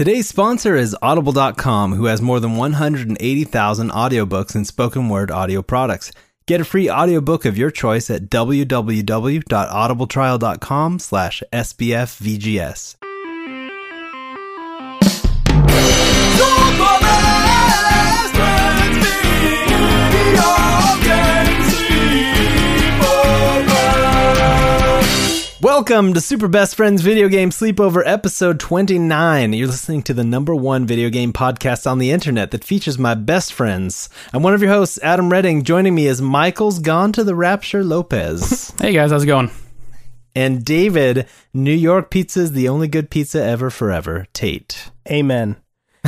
Today's sponsor is Audible.com, who has more than 180,000 audiobooks and spoken word audio products. Get a free audiobook of your choice at www.audibletrial.com slash sbfvgs. Welcome to Super Best Friends Video Game Sleepover episode 29. You're listening to the number one video game podcast on the internet that features my best friends. I'm one of your hosts, Adam Redding. Joining me is Michael's Gone to the Rapture Lopez. Hey guys, how's it going? and David, New York Pizza's the only good pizza ever forever, Tate. Amen.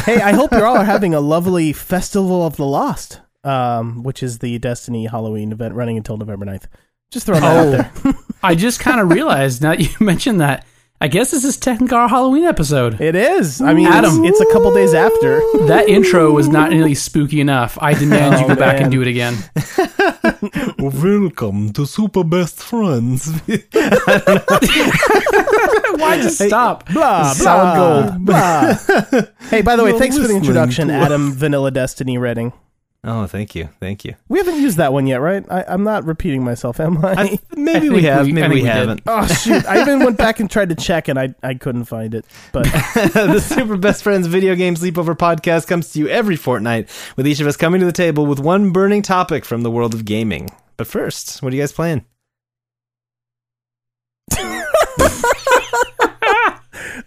Hey, I hope you all are having a lovely Festival of the Lost, um, which is the Destiny Halloween event running until November 9th. Just throwing that out oh. there. I just kind of realized now you mentioned that. I guess this is technically our Halloween episode. It is. I mean, Adam. it's, it's a couple days after. That intro was not nearly spooky enough. I demand you Oh, go back and do it again. Welcome to Super Best Friends. Why just stop? Blah, Solid blah, blah. hey, by the way, You're thanks for the introduction, Adam Vanilla Destiny Redding. Oh, thank you. Thank you. We haven't used that one yet, right? I, I'm not repeating myself, am I? I, maybe I we have, we, maybe we, we haven't. oh, shoot. I even went back and tried to check, and I, I couldn't find it. But the Super Best Friends Video Game Sleepover podcast comes to you every fortnight, with each of us coming to the table with one burning topic from the world of gaming. But first, what are you guys playing?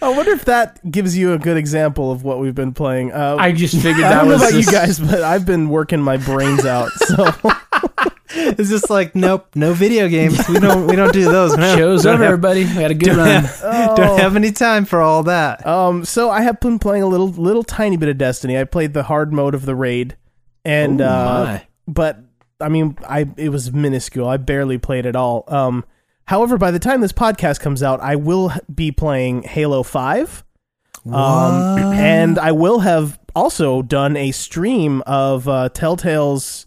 I wonder if that gives you a good example of what we've been playing. Uh, I just figured I that don't know was about you guys, but I've been working my brains out. So It's just like, nope, no video games. We don't, we don't do those. No, Show's don't over, have, everybody. We had a good don't run. have- don't have any time for all that. Um, so I have been playing a little, little tiny bit of Destiny. I played the hard mode of the raid, and Ooh, uh, my. but I mean, I it was minuscule. I barely played at all. Um, however, by the time this podcast comes out, I will be playing Halo Five, um, and I will have also done a stream of uh, Telltale's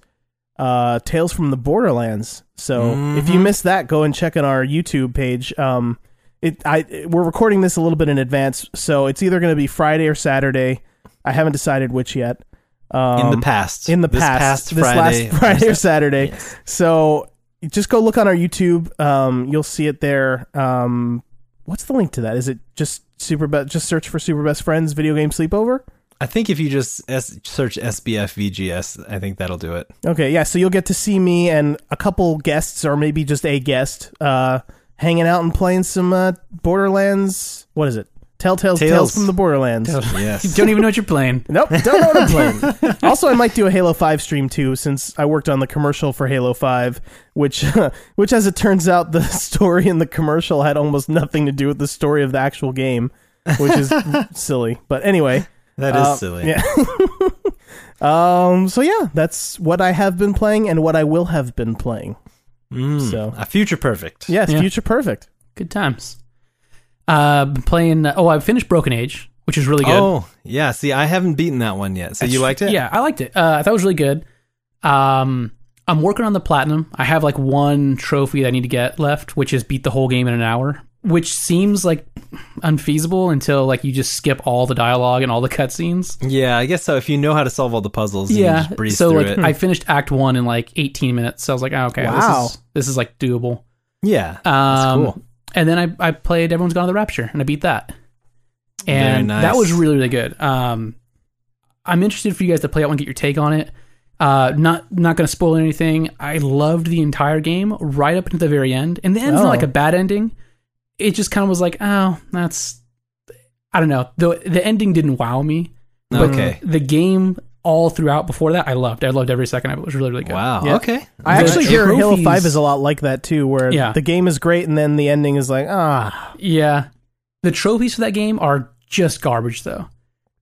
uh, Tales from the Borderlands. So if you Mhm. missed that, go and check on our YouTube page. Um, it I we're recording this a little bit in advance, so it's either going to be Friday or Saturday. I haven't decided which yet. Um, in the past. in the This past, this Friday, last Friday or Saturday. Yes. So just go look on our YouTube. Um, you'll see it there. Um, what's the link to that? Is it just super? Be- just search for Super Best Friends Video Game Sleepover. I think if you just S- search SBF VGS, I think that'll do it. Okay, yeah. So you'll get to see me and a couple guests, or maybe just a guest, uh, hanging out and playing some uh, Borderlands. What is it? Telltale's Tales, Tales. from the Borderlands. You Yes. don't even know what you're playing. Nope, don't know what I'm playing. also, I might do a Halo Five stream too, since I worked on the commercial for Halo Five, which, which, as it turns out, the story in the commercial had almost nothing to do with the story of the actual game, which is silly. But anyway, that is uh, silly. Yeah. um. So yeah, that's what I have been playing and what I will have been playing. Mm, So- a future perfect. Yes, Yeah. future perfect. Good times. Uh, been playing. Oh, I finished Broken Age, which is really good. Oh, yeah. See, I haven't beaten that one yet. So you liked it? Yeah, I liked it. Uh, I thought it was really good. Um, I'm working on the platinum. I have like one trophy that I need to get left, which is beat the whole game in an hour, which seems like unfeasible until like you just skip all the dialogue and all the cutscenes. Yeah, I guess so. If you know how to solve all the puzzles, you Yeah. just breeze So like it. I finished Act One in like 18 minutes. So I was like, oh, okay, Wow. this is this is like doable. yeah, Um, that's cool. And then I, I played Everyone's Gone to the Rapture, and I beat that. Very And nice. that was really, really good. Um, I'm interested for you guys to play out and get your take on it. Uh, not not going to spoil anything. I loved the entire game right up until the very end, and the end's Oh. not like a bad ending. It just kind of was like, oh, that's I don't know. the The ending didn't wow me. but Okay. The game all throughout before that, I loved. I loved every second of it. It was really, really good. Wow. Yeah. Okay. I The actually hear Halo trophies- Five is a lot like that too, where Yeah. the game is great and then the ending is like ah. Yeah. The trophies for that game are just garbage though.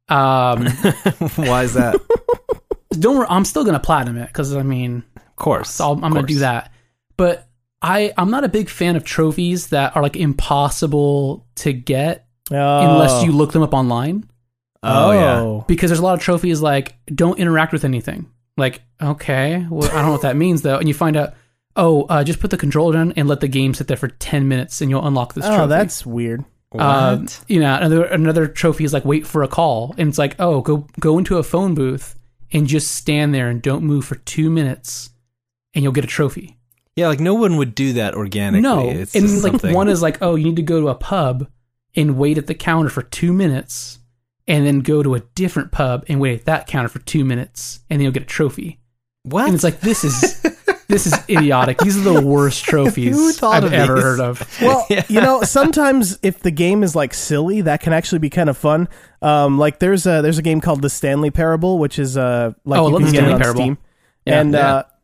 Um Why is that? don't worry, I'm still gonna platinum it because I mean of course. I'll, I'm of gonna do that. But I I'm not a big fan of trophies that are like impossible to get Oh. unless you look them up online. Oh, yeah. Because there's a lot of trophies like don't interact with anything. Like okay, well I don't know what that means though, and you find out oh uh, just put the controller down and let the game sit there for ten minutes and you'll unlock this Oh, trophy. that's weird. Uh, What? you know, another another trophy is like wait for a call, and it's like, oh, go go into a phone booth and just stand there and don't move for two minutes, and you'll get a trophy. Yeah, like no one would do that organically. no, it's and like something- one is like, oh, you need to go to a pub and wait at the counter for two minutes, and then go to a different pub and wait at that counter for two minutes, and then you'll get a trophy. what? And it's like this is this is idiotic. These are the worst trophies Who thought I've ever these? heard of. Well, you know, sometimes if the game is like silly, that can actually be kind of fun. Um, like there's a there's a game called the Stanley Parable, which is uh like Oh, you can the get it Stanley on Parable. Steam, Yeah, and yeah. uh,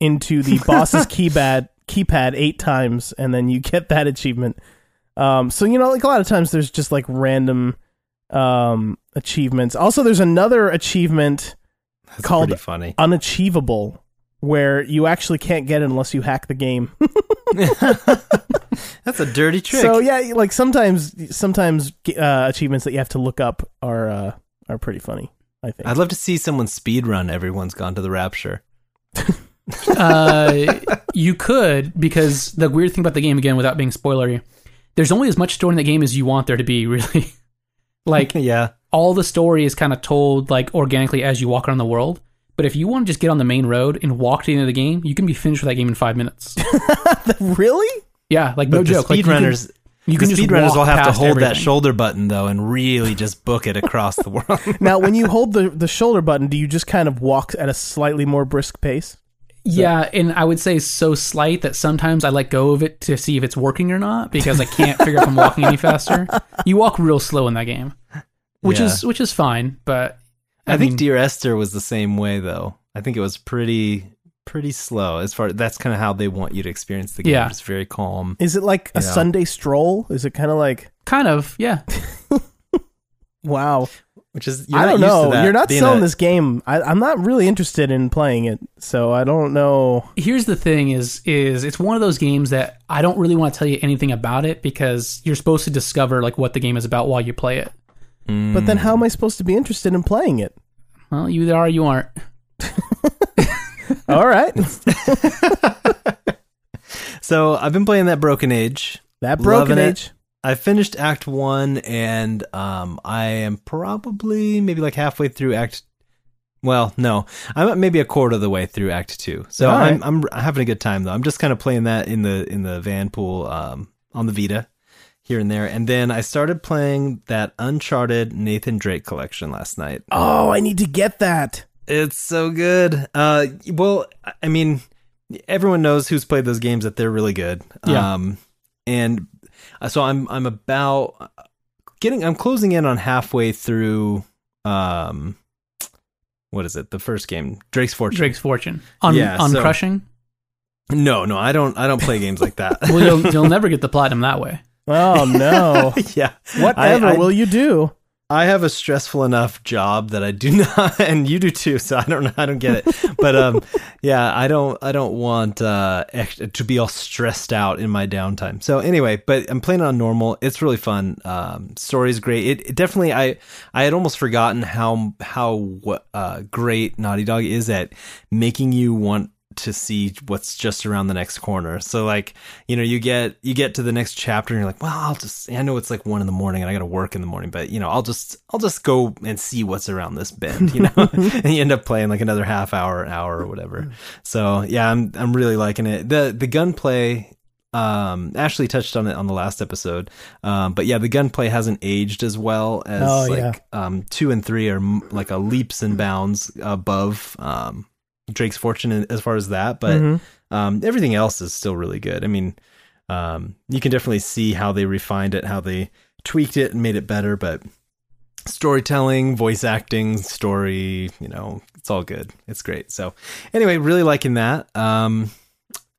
into the boss's keypad keypad eight times, and then you get that achievement. Um, so you know, like a lot of times, there's just like random um achievements. Also, there's another achievement That's called- funny. unachievable where you actually can't get it unless you hack the game. That's a dirty trick. so yeah, like sometimes sometimes uh, achievements that you have to look up are uh, are pretty funny. I think. I'd love to see someone speed run. Everyone's gone to the rapture. uh, you could because the weird thing about the game again, without being spoilery, there's only as much story in the game as you want there to be. Really, like yeah, all the story is kind of told like organically as you walk around the world. But if you want to just get on the main road and walk to the end of the game, you can be finished with that game in five minutes. really? Yeah, like but no the joke. Like, you can- speedrunners, you can, just speedrunners walk will have to past hold that shoulder button though, and really just book it across the world. Now, when you hold the the shoulder button, do you just kind of walk at a slightly more brisk pace? Yeah, and I would say so slight that sometimes I let go of it to see if it's working or not because I can't figure out if I'm walking any faster. You walk real slow in that game, which Yeah. is which is fine, but I, I, think mean, Dear Esther was the same way though. I think it was pretty pretty slow as far that's kind of how they want you to experience the game. Yeah. It's very calm. Is it like a Yeah. Sunday stroll? Is it kind of like kind of yeah. wow? Which is you're I don't know. that You're not selling a- this game. I, I'm not really interested in playing it, so I don't know. Here's the thing: is is it's one of those games that I don't really want to tell you anything about it because you're supposed to discover like what the game is about while you play it. But then, how am I supposed to be interested in playing it? Well, you either are, or you aren't. All right, So I've been playing that Broken Age. that broken Age. it. I finished Act One, and um, I am probably maybe like halfway through Act. Well, no, I'm maybe a quarter of the way through Act Two. So All I'm. I'm having a good time though. I'm just kind of playing that in the in the van pool um, on the Vita here and there, and then I started playing that Uncharted Nathan Drake collection last night. Oh, I need to get that. It's so good. Uh, well, I mean, everyone knows who's played those games that they're really good. Yeah. Um, and so I'm I'm about getting I'm closing in on halfway through. Um, what is it? The first game, Drake's Fortune. Drake's Fortune on Yeah, on so- crushing. No, no, I don't. I don't play games like that. Well, you'll you'll never get the platinum that way. Oh no! yeah. Whatever I- I- will you do? I have a stressful enough job that I do not, and you do too. So I don't know. I don't get it. But um, yeah, I don't. I don't want uh to be all stressed out in my downtime. So anyway, but I'm playing on normal. It's really fun. Um, story's great. It, it definitely. I I had almost forgotten how how uh great Naughty Dog is at making you want to see what's just around the next corner. So like, you know, you get you get to the next chapter and you're like, well, I'll just I know it's like one in the morning and I got to work in the morning, but you know, I'll just I'll just go and see what's around this bend, you know. and you end up playing like another half hour, hour or whatever. So, yeah, I'm I'm really liking it. The the gunplay um Ashley touched on it on the last episode. Um but yeah, the gunplay hasn't aged as well as Oh, like yeah. um 2 and 3 are m- like a leaps and bounds above um Drake's Fortune as far as that, but Mhm. um, everything else is still really good. I mean, um, you can definitely see how they refined it, how they tweaked it and made it better, but storytelling, voice acting, story, you know, it's all good. It's great. So, anyway, really liking that. Um,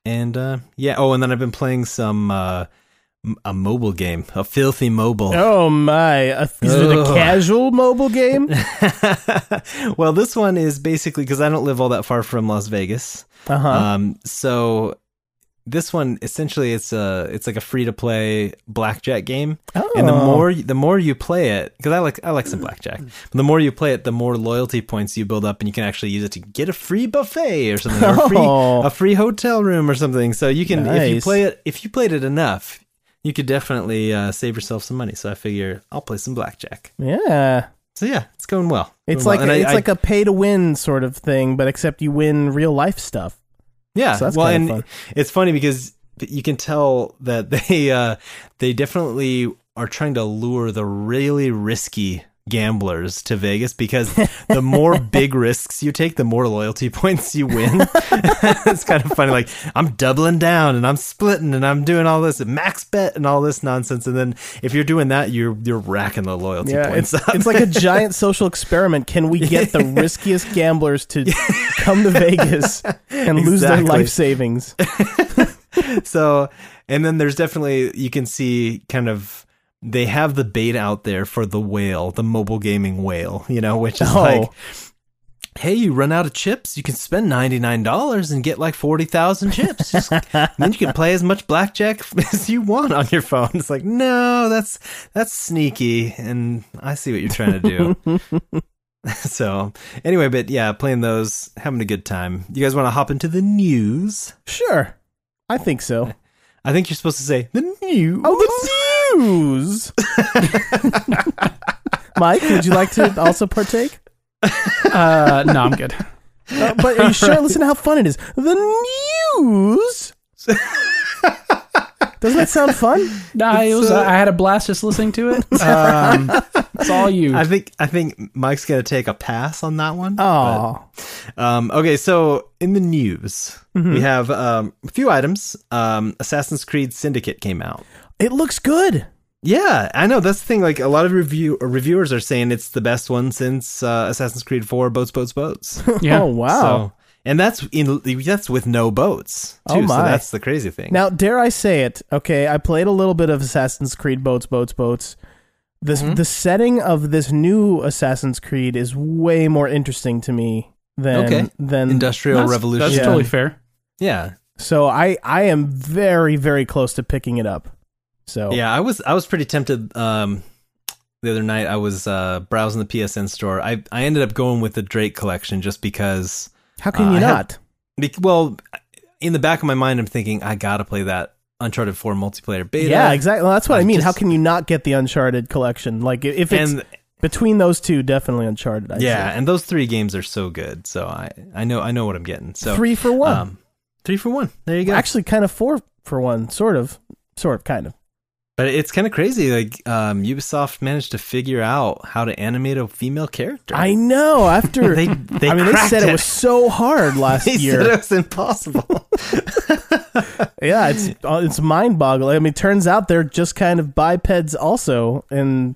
and uh, yeah, oh, and then I've been playing some uh, A mobile game, a filthy mobile. Oh my! A, is it a casual mobile game? well, this one is basically because I don't live all that far from Las Vegas. Uh huh. Um, so this one essentially it's a it's like a free to play blackjack game, oh. and the more the more you play it, because I like I like some blackjack. But the more you play it, the more loyalty points you build up, and you can actually use it to get a free buffet or something, or a free, Oh. a free hotel room or something. So you can if you play it if you played it enough. You could definitely uh, save yourself some money. So I figure I'll play some blackjack. yeah, So yeah, it's going well. it's Going like well. it's I- I- like a pay to win sort of thing, but except you win real life stuff. Yeah, So that's well, and fun. it's funny because you can tell that they uh, they definitely are trying to lure the really risky gamblers to Vegas because the more big risks you take, the more loyalty points you win. it's kind of funny. Like I'm doubling down and I'm splitting and I'm doing all this max bet and all this nonsense. And then if you're doing that, you're you're racking the loyalty Yeah, points it's up. it's like a giant social experiment. Can we get the riskiest gamblers to come to Vegas and lose their life savings? so and then there's definitely you can see kind of they have the bait out there for the whale the mobile gaming whale you know which is Oh. like hey you run out of chips you can spend $99 and get like 40,000 chips Just- and then you can play as much blackjack as you want on your phone it's like no that's that's sneaky and i see what you're trying to do so anyway but yeah playing those having a good time you guys want to hop into the news Sure, I think so. I think you're supposed to say the news. Oh, the news. Mike, would you like to also partake? Uh, no, I'm good. Uh, but are you sure? Listen to how fun it is. The news. Doesn't that sound fun? No, it was, I had a blast just listening to it. Um, it's all you. I think I think Mike's gonna take a pass on that one. Oh, But, um, okay, so in the news, Mm-hmm. we have um, a few items. Um, Assassin's Creed Syndicate came out. It looks good. Yeah, I know that's the thing. Like a lot of review uh, reviewers are saying it's the best one since uh, Assassin's Creed Four. Boats, boats, boats. yeah. Oh wow. So, and that's in that's with no boats too. Oh, So that's the crazy thing. Now, dare I say it? Okay, I played a little bit of Assassin's Creed Boats, Boats, Boats. This Mhm. the setting of this new Assassin's Creed is way more interesting to me than Okay. than Industrial That's, Revolution. that's Yeah. totally fair. yeah, So I I am very very close to picking it up. So Yeah, I was I was pretty tempted um the other night I was uh browsing the PSN store. I I ended up going with the Drake collection just because how can Uh, you I not? well in the back of my mind I'm thinking I got to play that Uncharted 4 multiplayer beta. yeah, exactly. Well, that's what I, I mean. just- how can you not get the Uncharted collection? Like if it's And between those two, definitely Uncharted. I'd yeah, say. and those 3 games are so good. So I I know I know what I'm getting. So three for one. um 3 for 1. There you go. Actually, kind of four for one, sort of, sort of, kind of. But it's kind of crazy like um Ubisoft managed to figure out how to animate a female character. I know. After they they I mean, they said it was so hard last they year. said it was impossible. Yeah, it's uh, it's mind boggling. I mean, turns out they're just kind of bipeds also, and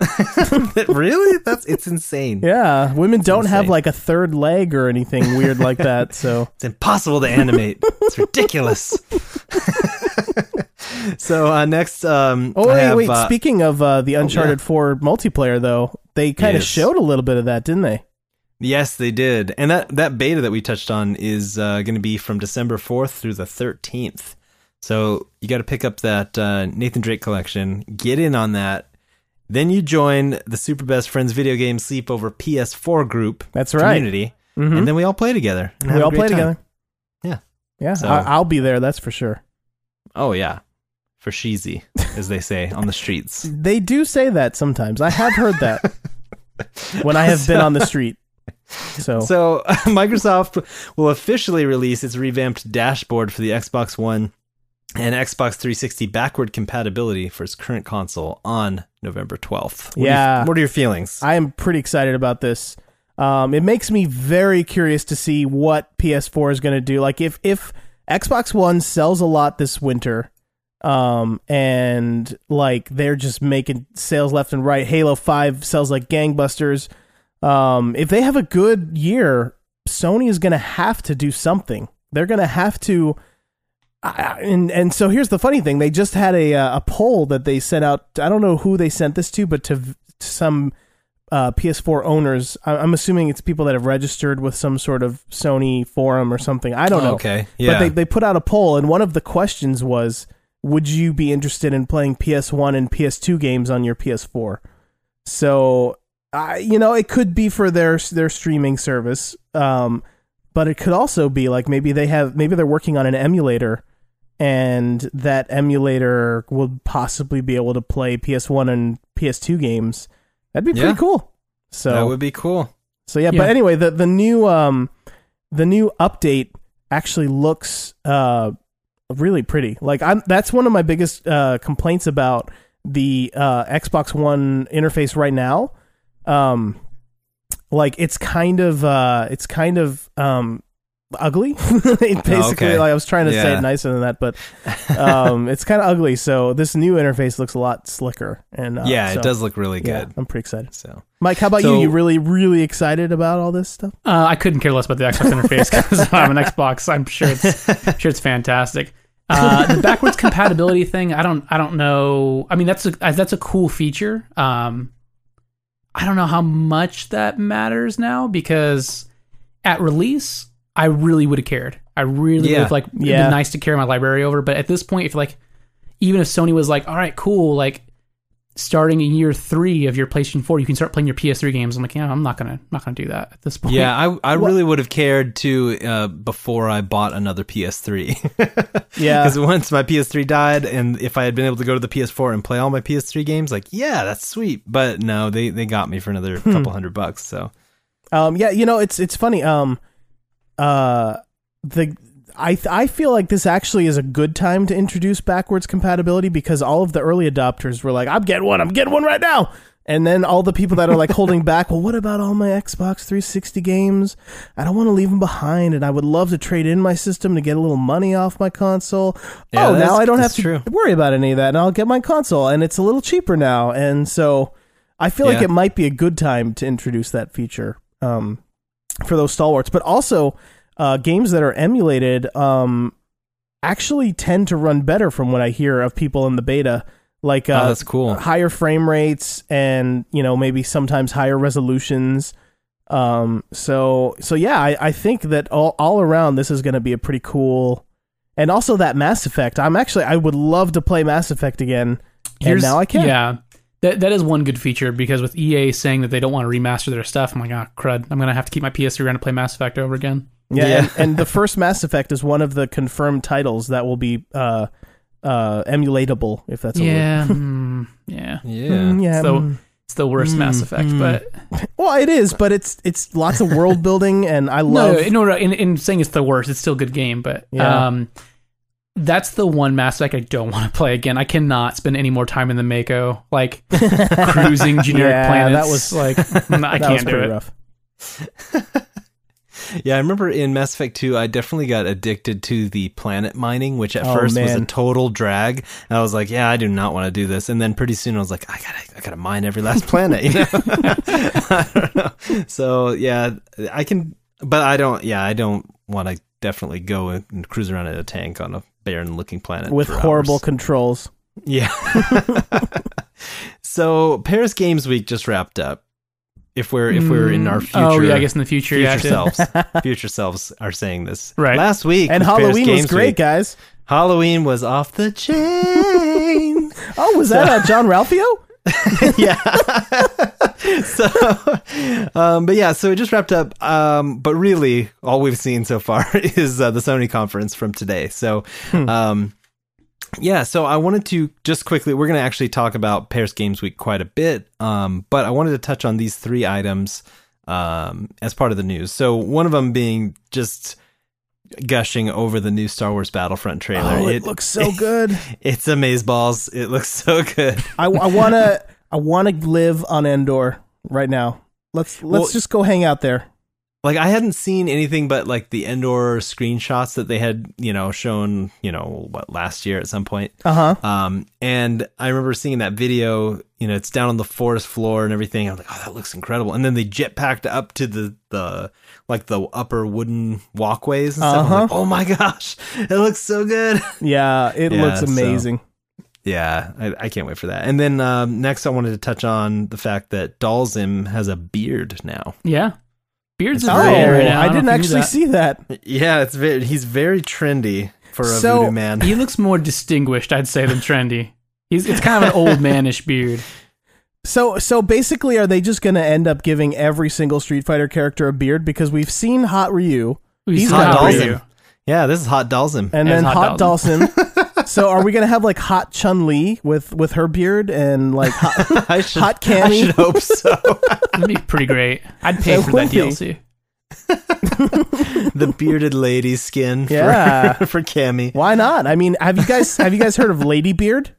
really? That's it's insane. yeah, women don't have like a third leg or anything weird like that. So It's impossible to animate. it's ridiculous. So uh, next, um, oh wait, have, wait. uh, Speaking of uh, the Uncharted yeah. Four multiplayer, though, they kind of Yes. showed a little bit of that, didn't they? yes, they did, and that that beta that we touched on is uh, going to be from December fourth through the thirteenth. So you got to pick up that uh, Nathan Drake collection, get in on that. Then you join the Super Best Friends Video Game Sleepover PS4 group. That's right. Community, Mhm. and then we all play together. we all play time. together. Yeah. yeah. So- I- I'll be there. That's for sure. Oh yeah, for sheezy, as they say on the streets. They do say that sometimes. I have heard that when I have been on the street. So, So Microsoft will officially release its revamped dashboard for the Xbox One and Xbox 360 backward compatibility for its current console on November 12th. What do you- Yeah. what are your feelings? I am pretty excited about this. Um, it makes me very curious to see what PS4 is going to do. Like if if Xbox One sells a lot this winter, um, and like they're just making sales left and right. Halo Five sells like gangbusters. Um, if they have a good year, Sony is going to have to do something. They're going to have to. I, and and so here's the funny thing: they just had a uh, a poll that they sent out. I don't know who they sent this to, but to, to some uh, PS4 owners. I, I'm assuming it's people that have registered with some sort of Sony forum or something. I don't know. Okay. Yeah. But they they put out a poll, and one of the questions was, "Would you be interested in playing PS1 and PS2 games on your PS4?" So, I you know, it could be for their their streaming service, um, but it could also be like maybe they have maybe they're working on an emulator, and that emulator will possibly be able to play PS1 and PS2 games. That'd be pretty Yeah. cool. So that would be cool. so yeah, Yeah. but anyway, the the new um the new update actually looks uh really pretty. Like I'm that's one of my biggest uh complaints about the uh Xbox One interface right now. Um like it's kind of uh it's kind of um ugly. Basically, okay. like I was trying to say it nicer than that, but um it's kind of ugly. So this new interface looks a lot slicker and uh, yeah, so, it does look really Yeah, good. I'm pretty excited. So Mike, how about So- you? You really, really excited about all this stuff? Uh, I couldn't care less about the Xbox interface because I'm an Xbox. I'm sure it's sure it's fantastic. Uh, the backwards compatibility thing, I don't, I don't know. I mean, that's a that's a cool feature. Um, I don't know how much that matters now because at release, I really would have cared. I really Yeah. would have like it'd Yeah. been nice to carry my library over. But at this point, if like even if Sony was like, all right, cool, like starting in year three of your PlayStation Four, you can start playing your PS3 games. I'm like, yeah, I'm not gonna not gonna do that at this point. yeah, I I really would have cared to uh, before I bought another PS3. Yeah. Because once my PS3 died, and if I had been able to go to the PS4 and play all my PS3 games, like yeah, that's sweet. But no, they they got me for another Hmm. couple hundred bucks. So Um, yeah, you know, it's it's funny. Um, uh, the I I feel like this actually is a good time to introduce backwards compatibility because all of the early adopters were like, "I'm getting one, I'm getting one right now," and then all the people that are like holding back, well, what about all my Xbox 360 games? I don't want to leave them behind, and I would love to trade in my system to get a little money off my console. Yeah, oh, now I don't have to true. worry about any of that, and I'll get my console, and it's a little cheaper now, and so. I feel like it might be a good time to introduce that feature um, for those stalwarts, but also uh, games that are emulated um, actually tend to run better from what I hear of people in the beta. Like uh, oh, that's cool. higher frame rates and you know maybe sometimes higher resolutions. Um, so so yeah, I, I think that all all around this is going to be a pretty cool, and also that Mass Effect. I'm actually I would love to play Mass Effect again, and now I can. Yeah. That, that is one good feature because with EA saying that they don't want to remaster their stuff, I'm like, ah, crud. I'm going to have to keep my PS3 around to play Mass Effect over again. Yeah, Yeah. And, and the first Mass Effect is one of the confirmed titles that will be uh, uh, emulatable, if that's a word. yeah. mm, yeah. Yeah. Mm, yeah. So- mm. It's the worst Mass Effect, mm. but Well, it is, but it's it's lots of world building, and I no, love. no, no, no, in, in saying it's the worst, it's still a good game, but Yeah. um, that's the one Mass Effect I don't want to play again. I cannot spend any more time in the Mako, like cruising generic Yeah, planets. that was- like mm, I that was can't do pretty it. rough. Yeah, I remember in Mass Effect 2, I definitely got addicted to the planet mining, which at Oh, first was a total drag. And I was like, yeah, I do not want to do this. And then pretty soon I was like, I gotta, I gotta mine every last planet. You know? I don't know. So yeah, I can, but I don't. Yeah, I don't want to definitely go and cruise around in a tank on a barren-looking planet with horrible hours. controls. Yeah. so Paris Games Week just wrapped up. If we're if we're in our future, oh yeah, I guess in the future, future yeah, selves, future selves are saying this. Right. Last week And was Paris Halloween was Games great, Week. guys. Halloween was off the chain. Oh, was that uh, Jean-Ralphio? yeah. so, um, but yeah, so it just wrapped up. Um, but really, all we've seen so far is uh, the Sony conference from today. So, um, yeah, so I wanted to just quickly, we're going to actually talk about Paris Games Week quite a bit. Um, but I wanted to touch on these three items um, as part of the news. So, one of them being just gushing over the new Star Wars Battlefront trailer. Oh, it, looks so good. It's amazeballs. It looks so good. I, I wanna I wanna live on Endor right now. Let's let's Well- just go hang out there. like I hadn't seen anything but like the Endor screenshots that they had, you know, shown, you know, what last year at some point. Uh huh. Um, and I remember seeing that video. You know, it's down on the forest floor and everything. I'm like, oh, that looks incredible. And then they jetpacked up to the the like the upper wooden walkways and stuff. I Uh-huh. like, oh my gosh, it looks so good. Yeah, it Yeah, looks so- amazing. Yeah, I, I can't wait for that. And then um, next, I wanted to touch on the fact that Dhalsim has a beard now. Yeah. Beards Oh, are rare right now. I don't didn't know if you knew actually that. see that. Yeah, it's very he's very trendy for a So- voodoo man. He looks more distinguished, I'd say, than trendy. He's it's kind of an old manish beard. So, so basically, are they just going to end up giving every single Street Fighter character a beard? Because we've seen Hot Ryu He's He's Hot got Ryu. Yeah, this is Hot Dhalsim. and As then Hot Hot Dawson. so, are we going to have like Hot Chun Li with with her beard and like hot, I should, Hot I Cammy? should hope so. That'd be pretty great. I'd pay It for that be. DLC. the bearded lady skin for, Yeah. for Cammy. Why not? I mean, have you guys have you guys heard of Lady Beard?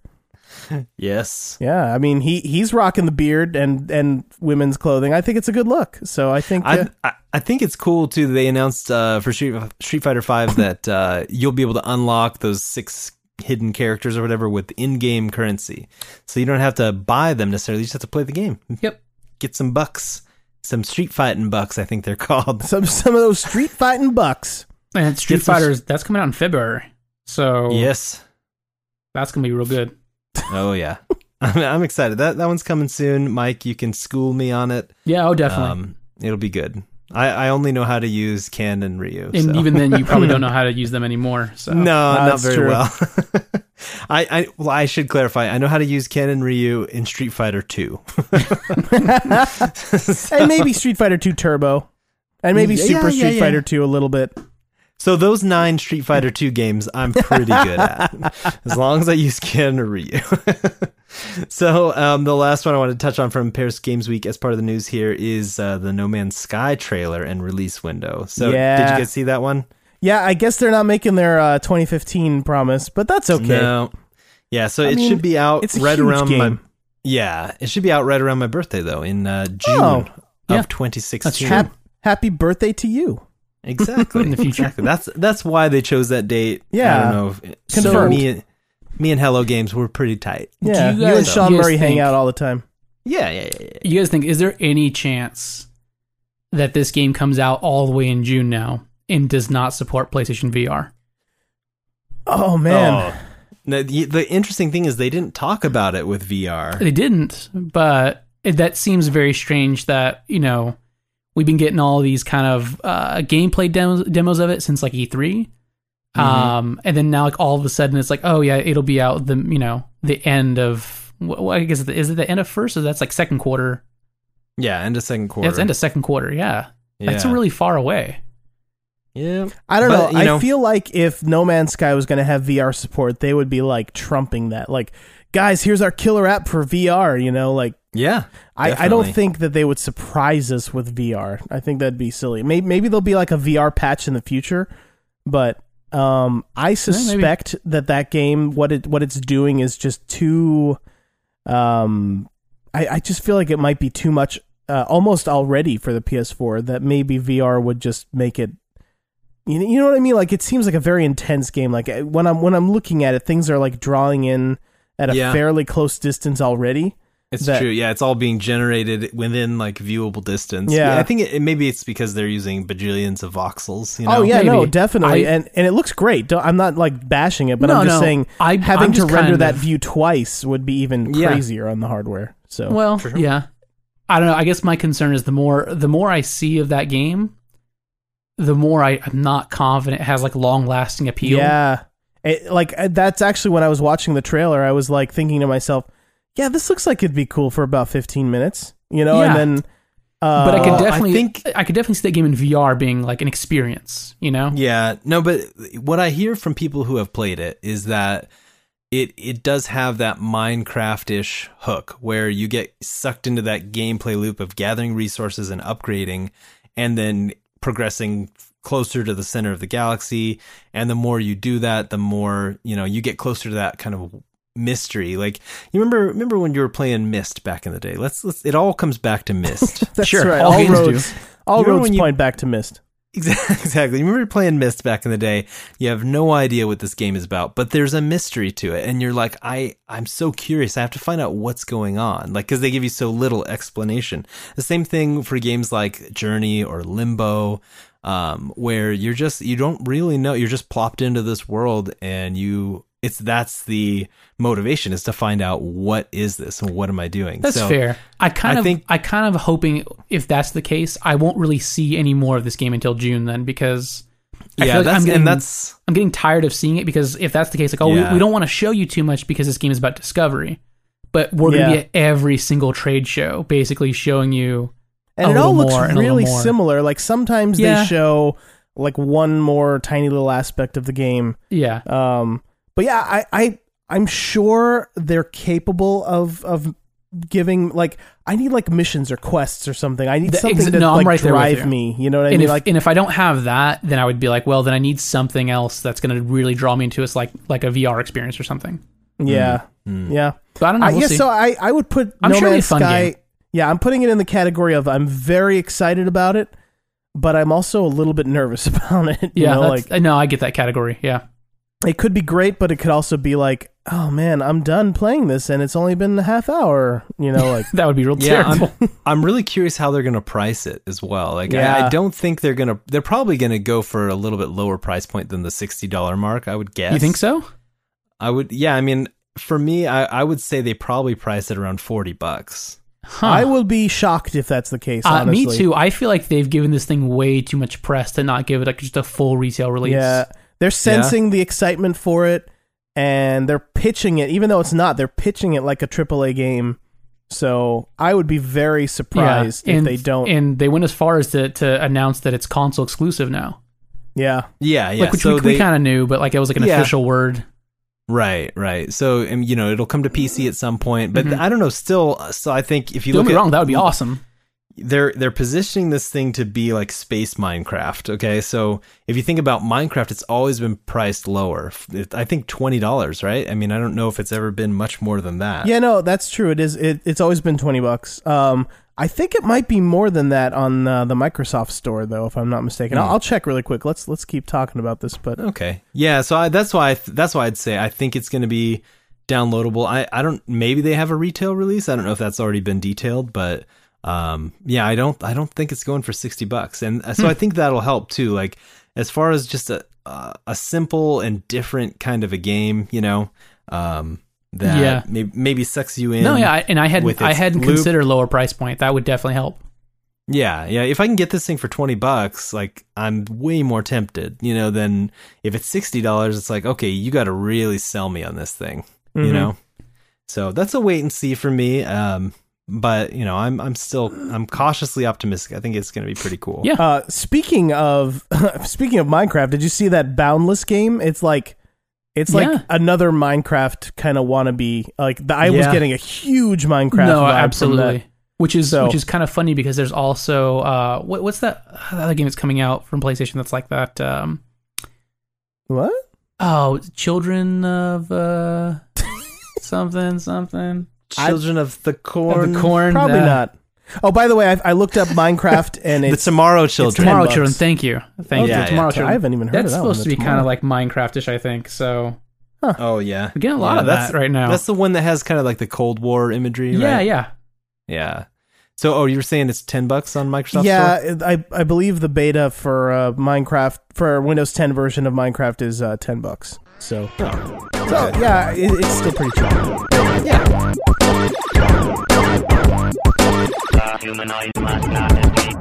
Yes. Yeah, I mean he he's rocking the beard and and women's clothing. I think it's a good look. So I think uh, I, I I think it's cool too. They announced uh, for Street, Street Fighter Five that uh, you'll be able to unlock those six hidden characters or whatever with in-game currency. So you don't have to buy them necessarily. You just have to play the game. Yep. Get some bucks, some street fighting bucks. I think they're called. some some of those street fighting bucks. And Street Get some- Fighters, that's coming out in February. So Yes. that's gonna be real good. Oh yeah. I'm, I'm excited. That that one's coming soon. Mike, you can school me on it. Yeah, oh definitely. Um, it'll be good. I, I only know how to use Ken and Ryu. and so. even then you probably don't know how to use them anymore. So No, not very true. well. I, I well, I should clarify. I know how to use Ken and Ryu in Street Fighter Two. and maybe Street Fighter 2 Turbo. And maybe Yeah, Super yeah, Street yeah. Fighter 2 a little bit. So those nine Street Fighter Two games, I'm pretty good at, as long as I use Ken or Ryu. so um, the last one I wanted to touch on from Paris Games Week as part of the news here is uh, the No Man's Sky trailer and release window. So did you guys see that one? Yeah, I guess they're not making their uh, 2015 promise, but that's okay. No. Yeah, so I it mean, should be out right around my. Yeah, it should be out right around my birthday though, in uh, June Oh, yeah. of 2016. That's true. Happy birthday to you. Exactly. In the future. Exactly. That's that's why they chose that date. Yeah. I don't know. If, so Confirmed. me and me and Hello Games were pretty tight. Yeah, you you, and guys- Sean you guys Murray hang out all the time. Yeah, yeah, yeah. yeah. you guys think is there any chance that this game comes out all the way in June now and does not support PlayStation VR? Oh man, Oh. No, the, the interesting thing is they didn't talk about it with VR. They didn't, but it, that seems very strange that, you know, we've been getting all these kind of uh, gameplay demos, demos of it since like E3. Um, and then now, like, all of a sudden, it's like, oh, yeah, it'll be out the, you know, the end of, what, I guess, is it the end of first or that's like second quarter? Yeah, end of second quarter. Yeah, it's end of second quarter, yeah. That's really far away. yeah. I don't But, know. you know- I feel like if No Man's Sky was going to have VR support, they would be like trumping that. Like, guys, here's our killer app for VR. You know, like Yeah. I, I don't think that they would surprise us with VR. I think that'd be silly. Maybe, maybe there'll be like a VR patch in the future, but um, I suspect that that game, what it what it's doing, is just too. Um, I, I just feel like it might be too much, uh, almost already for the PS4. That maybe VR would just make it. You know, you know what I mean? Like it seems like a very intense game. Like when I'm when I'm looking at it, things are like drawing in at a Yeah. fairly close distance already. It's that- true. Yeah, it's all being generated within like viewable distance. Yeah. I think it, maybe it's because they're using bajillions of voxels. You know? Oh yeah, no, definitely, I- and and it looks great. Don't, I'm not like bashing it, but No, I'm just no. saying I- having I'm to render kind that view twice would be even Yeah. crazier on the hardware. So Well, Sure. yeah. I don't know. I guess my concern is the more the more I see of that game, the more I, I'm not confident it has like long lasting appeal. yeah, It- like uh, that's actually when I was watching the trailer, I was like thinking to myself, yeah, this looks like it'd be cool for about 15 minutes, you know, Yeah. and then. Uh, But I could Well, I definitely think- I could definitely see that game in VR being like an experience, you know? Yeah, no, but what I hear from people who have played it is that it it does have that Minecraft-ish hook where you get sucked into that gameplay loop of gathering resources and upgrading and then progressing closer to the center of the galaxy and the more you do that the more, you know, you get closer to that kind of mystery. Like you remember remember when you were playing Myst back in the day. Let's let's it all comes back to Myst. that's Sure, right. all All, games do. roads, All roads when you- point back to Myst. Exactly. Exactly. You remember playing Myst back in the day? You have no idea what this game is about, but there's a mystery to it, and you're like, I, I'm so curious. I have to find out what's going on, like because they give you so little explanation. The same thing for games like Journey or Limbo, um, where you're just you don't really know. You're just plopped into this world, and you. It's that's the motivation is to find out what is this and what am I doing. That's So, fair. I kind I of, think- I kind of hoping if that's the case, I won't really see any more of this game until June then because I Yeah, feel like that's I'm getting, and that's I'm getting tired of seeing it because if that's the case, like, oh, Yeah. we, we don't want to show you too much because this game is about discovery, but we're going to Yeah. be at every single trade show, basically showing you. And a it all looks more and a little really similar. Like sometimes Yeah. they show like one more tiny little aspect of the game. Yeah, Um, but yeah, I, I I'm sure they're capable of of giving like I need like missions or quests or something. I need The- something ex- to no, I'm like right there with drive you. me. You know what I and mean? if like and if I don't have that, then I would be like, well, then I need something else that's going to really draw me into it, like like a VR experience or something. yeah, Mm. yeah. But I don't know. I, we'll yeah, see. so I I would put I'm No sure it'll Man's Sky. game. Yeah, I'm putting it in the category of I'm very excited about it, but I'm also a little bit nervous about it. You yeah, know, that's- like no, I get that category. Yeah, it could be great, but it could also be like, oh man, I'm done playing this, and it's only been a half hour. You know, like that would be real Yeah, terrible. I'm, I'm really curious how they're going to price it as well. Like, I, Yeah. I don't think they're going to. They're probably going to go for a little bit lower price point than the sixty dollar mark. I would guess. You think so? I would. Yeah, I mean, for me, I, I would say they probably price it around forty bucks. Huh. I will be shocked if that's the case. Uh, me too. I feel like they've given this thing way too much press to not give it like just a full retail release. Yeah, they're sensing the excitement for it, and they're pitching it, even though it's not. They're pitching it like a AAA game. So I would be very surprised if and, they don't. And they went as far as to, to announce that it's console exclusive now. yeah, Yeah, yeah. like which so we, they, we kind of knew, but like it was like an Yeah. official word. right, right. So and you know, it'll come to PC at some point, but Mhm. I don't know. Still, so I think if you Don't look get me at wrong, that would be awesome. They're they're positioning this thing to be like space Minecraft. Okay, so if you think about Minecraft, it's always been priced lower. It- I think twenty dollars, right? I mean, I don't know if it's ever been much more than that. yeah, no, that's true. It is. It, it's always been twenty bucks. Um, I think it might be more than that on uh, the Microsoft Store, though, if I'm not mistaken. Hmm. I'll, I'll check really quick. Let's let's keep talking about this, but Okay. Yeah. So I, that's why I th- that's why I'd say I think it's going to be downloadable. I I don't maybe they have a retail release. I don't know if that's already been detailed, but um yeah, I don't I don't think it's going for 60 bucks. And uh, so Hmm. I think that'll help too. Like as far as just a uh, a simple and different kind of a game, you know, um that Yeah. maybe, maybe sucks you in. No, yeah, I- and I had with I hadn't loop. considered lower price point. That would definitely help. Yeah, yeah. If I can get this thing for twenty bucks, like I'm way more tempted, you know, than if it's sixty dollars. It's like, okay, you got to really sell me on this thing, you Mhm. know. So that's a wait and see for me. Um, but you know, I'm I'm still I'm cautiously optimistic. I think it's going to be pretty cool. Yeah. Uh, speaking of speaking of Minecraft, did you see that Boundless game? It's like it's like Yeah. another Minecraft kind of wannabe. Like the, I was getting a huge Minecraft. no, vibe from absolutely. that. Which is So- which is kind of funny because there's also uh what, what's that other game that's coming out from PlayStation that's like that um What? oh children of uh something something Children of the of Corn, the corn Probably uh, not. Oh, by the way, I, I looked up Minecraft and the it's Tomorrow Children. Tomorrow bucks. Children. Thank you, thank Okay, you. yeah, Tomorrow yeah. Children. I haven't even heard That's of that That's supposed one. to be kind of like Minecraftish, I think. So Oh yeah, we're getting a lot Yeah, of that's- that right now. that's the one that has kind of like the Cold War imagery. yeah, right? yeah. yeah. So, oh, you were saying it's ten bucks on Microsoft? Store? yeah, I I believe the beta for uh, Minecraft for Windows 10 version of Minecraft is uh, ten bucks. So, Oh, so yeah, it, it's still pretty cheap. yeah. The humanoid must not escape.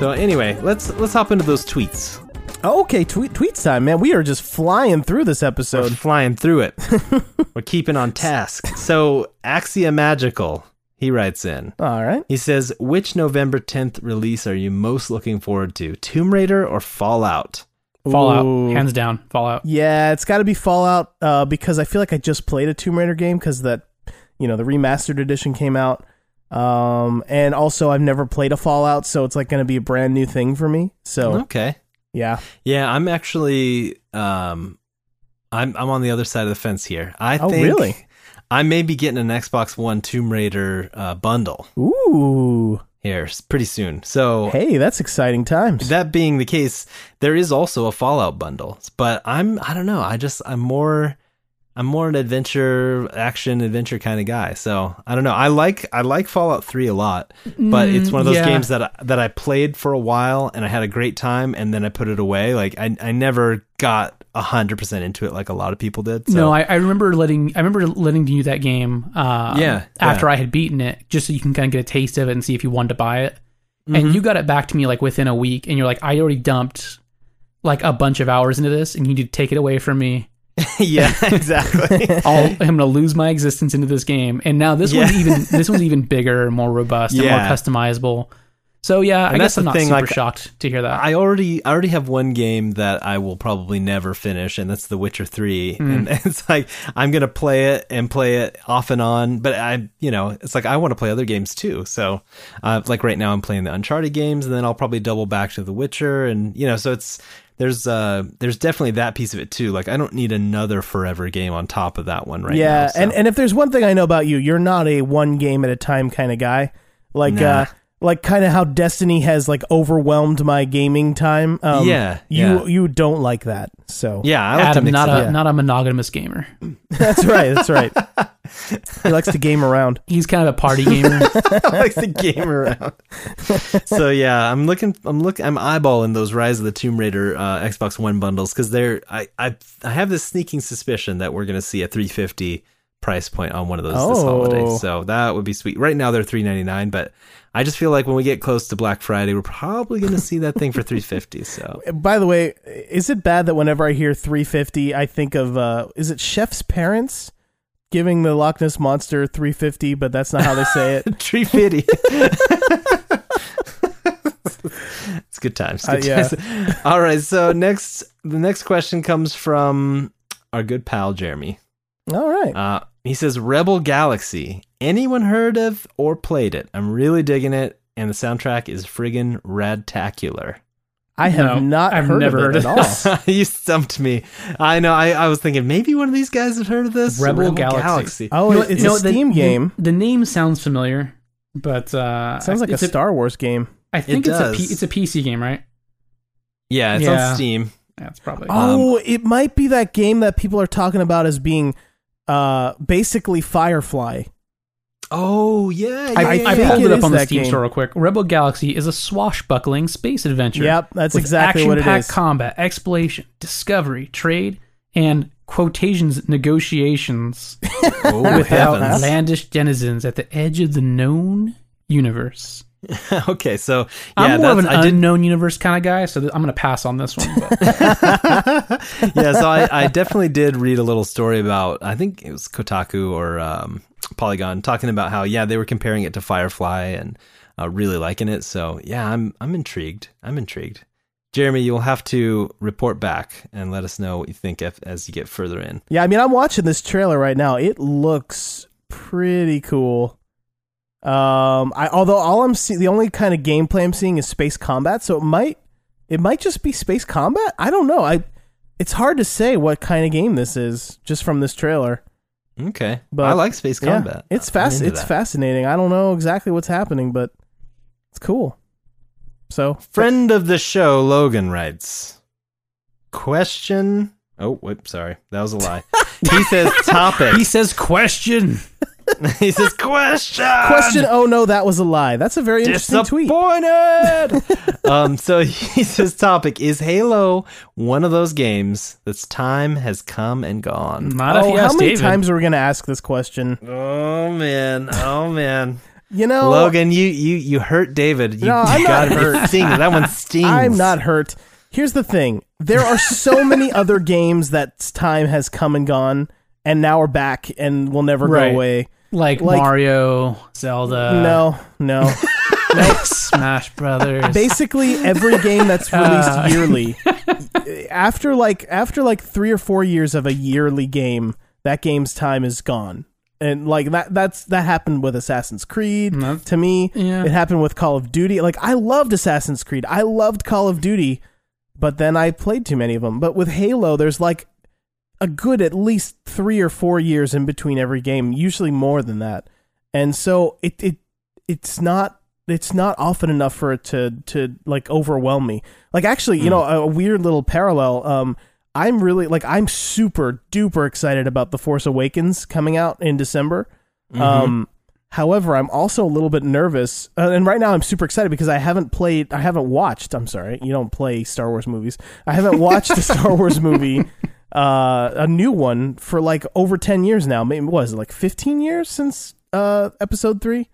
So anyway, let's let's hop into those tweets. Okay, tweet tweets time, man. We are just flying through this We're episode. flying through it. We're keeping on task. So Axia Magical, he writes in. All right. He says, "Which November 10th release are you most looking forward to? Tomb Raider or Fallout?" Fallout, Ooh. hands down, Fallout. Yeah, it's got to be Fallout uh, because I feel like I just played a Tomb Raider game because that, you know, the remastered edition came out. Um, and also I've never played a Fallout, so it's like going to be a brand new thing for me. So Okay. yeah, Yeah, I'm actually um I'm I'm on the other side of the fence here. I Oh, think really? I may be getting an Xbox One Tomb Raider uh, bundle Ooh, here pretty soon. So hey, that's exciting times. that being the case, there is also a Fallout bundle. But I'm I don't know. I just I'm more I'm more an adventure action adventure kind of guy. So I don't know. I like I like Fallout 3 a lot, but it's one of those yeah. games that I, that I played for a while and I had a great time and then I put it away. Like I I never got 100% into it like a lot of people did. So No, I, I remember letting I remember letting you that game. Uh, Yeah, After yeah. I had beaten it, just so you can kind of get a taste of it and see if you wanted to buy it. Mm-hmm. And you got it back to me like within a week, and you're like, I already dumped like a bunch of hours into this, and you need to take it away from me. yeah, exactly. I'm gonna lose my existence into this game. And now this one's even this one's even bigger, more robust, and more customizable. So yeah, I guess I'm not thing, super like, shocked to hear that. I already I already have one game that I will probably never finish, and that's The Witcher Three. And it's like I'm gonna play it and play it off and on, but I, you know, it's like I want to play other games too. So, uh, like right now, I'm playing the Uncharted games, and then I'll probably double back to The Witcher, and you know, so it's there's uh there's definitely that piece of it too. Like I don't need another forever game on top of that one right yeah, now. so. and and if there's one thing I know about you, you're not a one game at a time kind of guy. Like Nah. uh like kind of how Destiny has like overwhelmed my gaming time. Um, Yeah, you yeah. you don't like that. So yeah, I like Adam, not a up. not a monogamous gamer. that's right. That's right. he likes to game around. He's kind of a party gamer. I like the game around. so yeah, I'm looking. I'm looking. I'm eyeballing those Rise of the Tomb Raider uh, Xbox One bundles because they're. I, I I have this sneaking suspicion that we're going to see a 350 price point on one of those this Oh. holiday. So that would be sweet. Right now they're 399, but I just feel like when we get close to Black Friday, we're probably going to see that thing for 350. So By the way, is it bad that whenever I hear 350, I think of uh is it Chef's parents giving the Loch Ness monster 350, but that's not how they say it. 350. it's good times. Good Uh, yeah. times. All right. So next, the next question comes from our good pal Jeremy. All right. Uh, he says, "Rebel Galaxy. Anyone heard of or played it? I'm really digging it, and the soundtrack is friggin' radtacular." I have No, not I've heard never of it heard at all. you stumped me. I know. I, I was thinking maybe one of these guys had heard of this. Rebel Galaxy. Oh, You know, it's you a the- Steam the- game. The, name sounds familiar, but uh, Sounds like a it's Star Wars game. I think It it's a does. P, it's a PC game, right? Yeah, it's Yeah. on Steam. That's probably. Oh, it might be that game that people are talking about as being uh basically Firefly. Oh yeah, I, I I think pulled it it, up on the Steam game. store real quick. Rebel Galaxy is a swashbuckling space adventure. Yep, that's exactly what it is. action-packed combat, exploration, discovery, trade, and quotations negotiations oh, with heavens. outlandish denizens at the edge of the known universe. okay, so yeah, I'm more of an that's- I did unknown universe kind of guy, so th- I'm going to pass on this one. But yeah, so I, I definitely did read a little story about I think it was Kotaku or um, Polygon talking about how yeah they were comparing it to Firefly and uh, really liking it. So yeah, I'm I'm intrigued. I'm intrigued. Jeremy, you'll have to report back and let us know what you think if, as you get further in. Yeah, I mean, I'm watching this trailer right now. It looks pretty cool. Um, I although all I'm seeing, the only kind of gameplay I'm seeing is space combat, so it might it might just be space combat. I don't know. I it's hard to say what kind of game this is just from this trailer. Okay, But- I like space Yeah, combat. it's fast. It's that. fascinating. I don't know exactly what's happening, but it's cool. So Friend of the show, Logan writes, question. Oh, whoop, sorry, that was a lie. He says topic. he says question. he says question. question. Oh no, that was a lie. That's a very interesting tweet. Disappointed. um, so he says topic is Halo one of those games that's time has come and gone. Not if Oh, you how many David. times are we going to ask this question? Oh man, oh man, You know, Logan, you you you hurt David. You, No, I'm you not got hurt. it stings. That one stings. I'm not hurt. Here's the thing: there are so many other games that time has come and gone, and now we're back and we'll never Right. go away. like, like- Mario, Zelda, no, no. Smash Brothers. Basically, every game that's released Uh. yearly, after like after like three or four years of a yearly game, that game's time is gone. And like that that's that happened with Assassin's Creed No. to me. Yeah. It happened with Call of Duty. Like I loved Assassin's Creed. I loved Call of Duty, but then I played too many of them. But with Halo, there's like a good at least three or four years in between every game, usually more than that. And so it it it's not it's not often enough for it to to like overwhelm me. Like actually, you know, a weird little parallel. Um, I'm really like I'm super duper excited about the Force Awakens coming out in December. Um, however, I'm also a little bit nervous, uh, and right now I'm super excited because I haven't played, I haven't watched. I'm sorry, you don't play Star Wars movies. I haven't watched a Star Wars movie, uh, a new one for like over ten years now. Maybe what is it like 15 years since uh Episode three?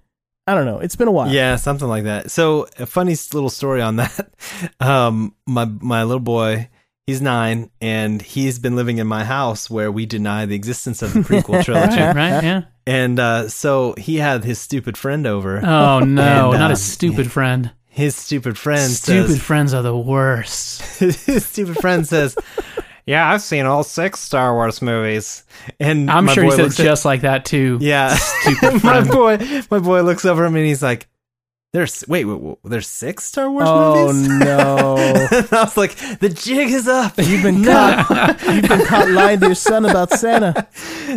I don't know. It's been a while. Yeah, something like that. So a funny little story on that. Um, my my little boy, he's nine, and he's been living in my house where we deny the existence of the prequel trilogy. Right, right, yeah. And uh, so he had his stupid friend over. Oh no, And, not uh, a stupid friend. His stupid friend Stupid says, friends are the worst. his stupid friend says, "Yeah, I've seen all six Star Wars movies." And I'm my sure he boy said looks at- just like that too. Yeah. My boy, my boy looks over at me and he's like, "There's wait, wait, wait there's six Star Wars Oh movies." Oh no! and I was like, "The jig is up." You've been caught. You've been caught lying to your son about Santa.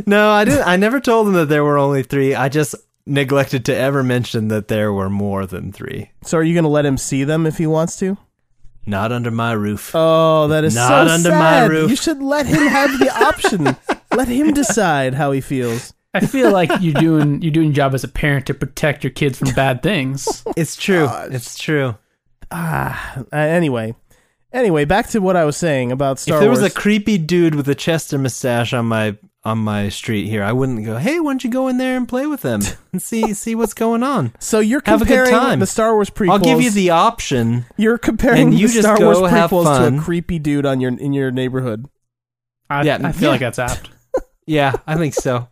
no, I didn't. I never told him that there were only three. I just neglected to ever mention that there were more than three. So are you going to let him see them if he wants to? Not under my roof. Oh, that is Not so under my roof. You should let him have the option. let him decide how he feels. I feel like you're doing you're doing your job as a parent to protect your kids from bad things. It's true. It's true. Ah, uh, anyway. Anyway, back to what I was saying about Star Wars. if there was Wars. a creepy dude with a Chester mustache on my on my street here, I wouldn't go, "Hey, why don't you go in there and play with them and see see what's going on?" so you're have a good comparing time. the Star Wars prequels. I'll give you the option. You're comparing and you the just Star go Wars have prequels to fun. a creepy dude on your in your neighborhood. I, Yeah, I feel yeah. like that's apt. Yeah, I think so.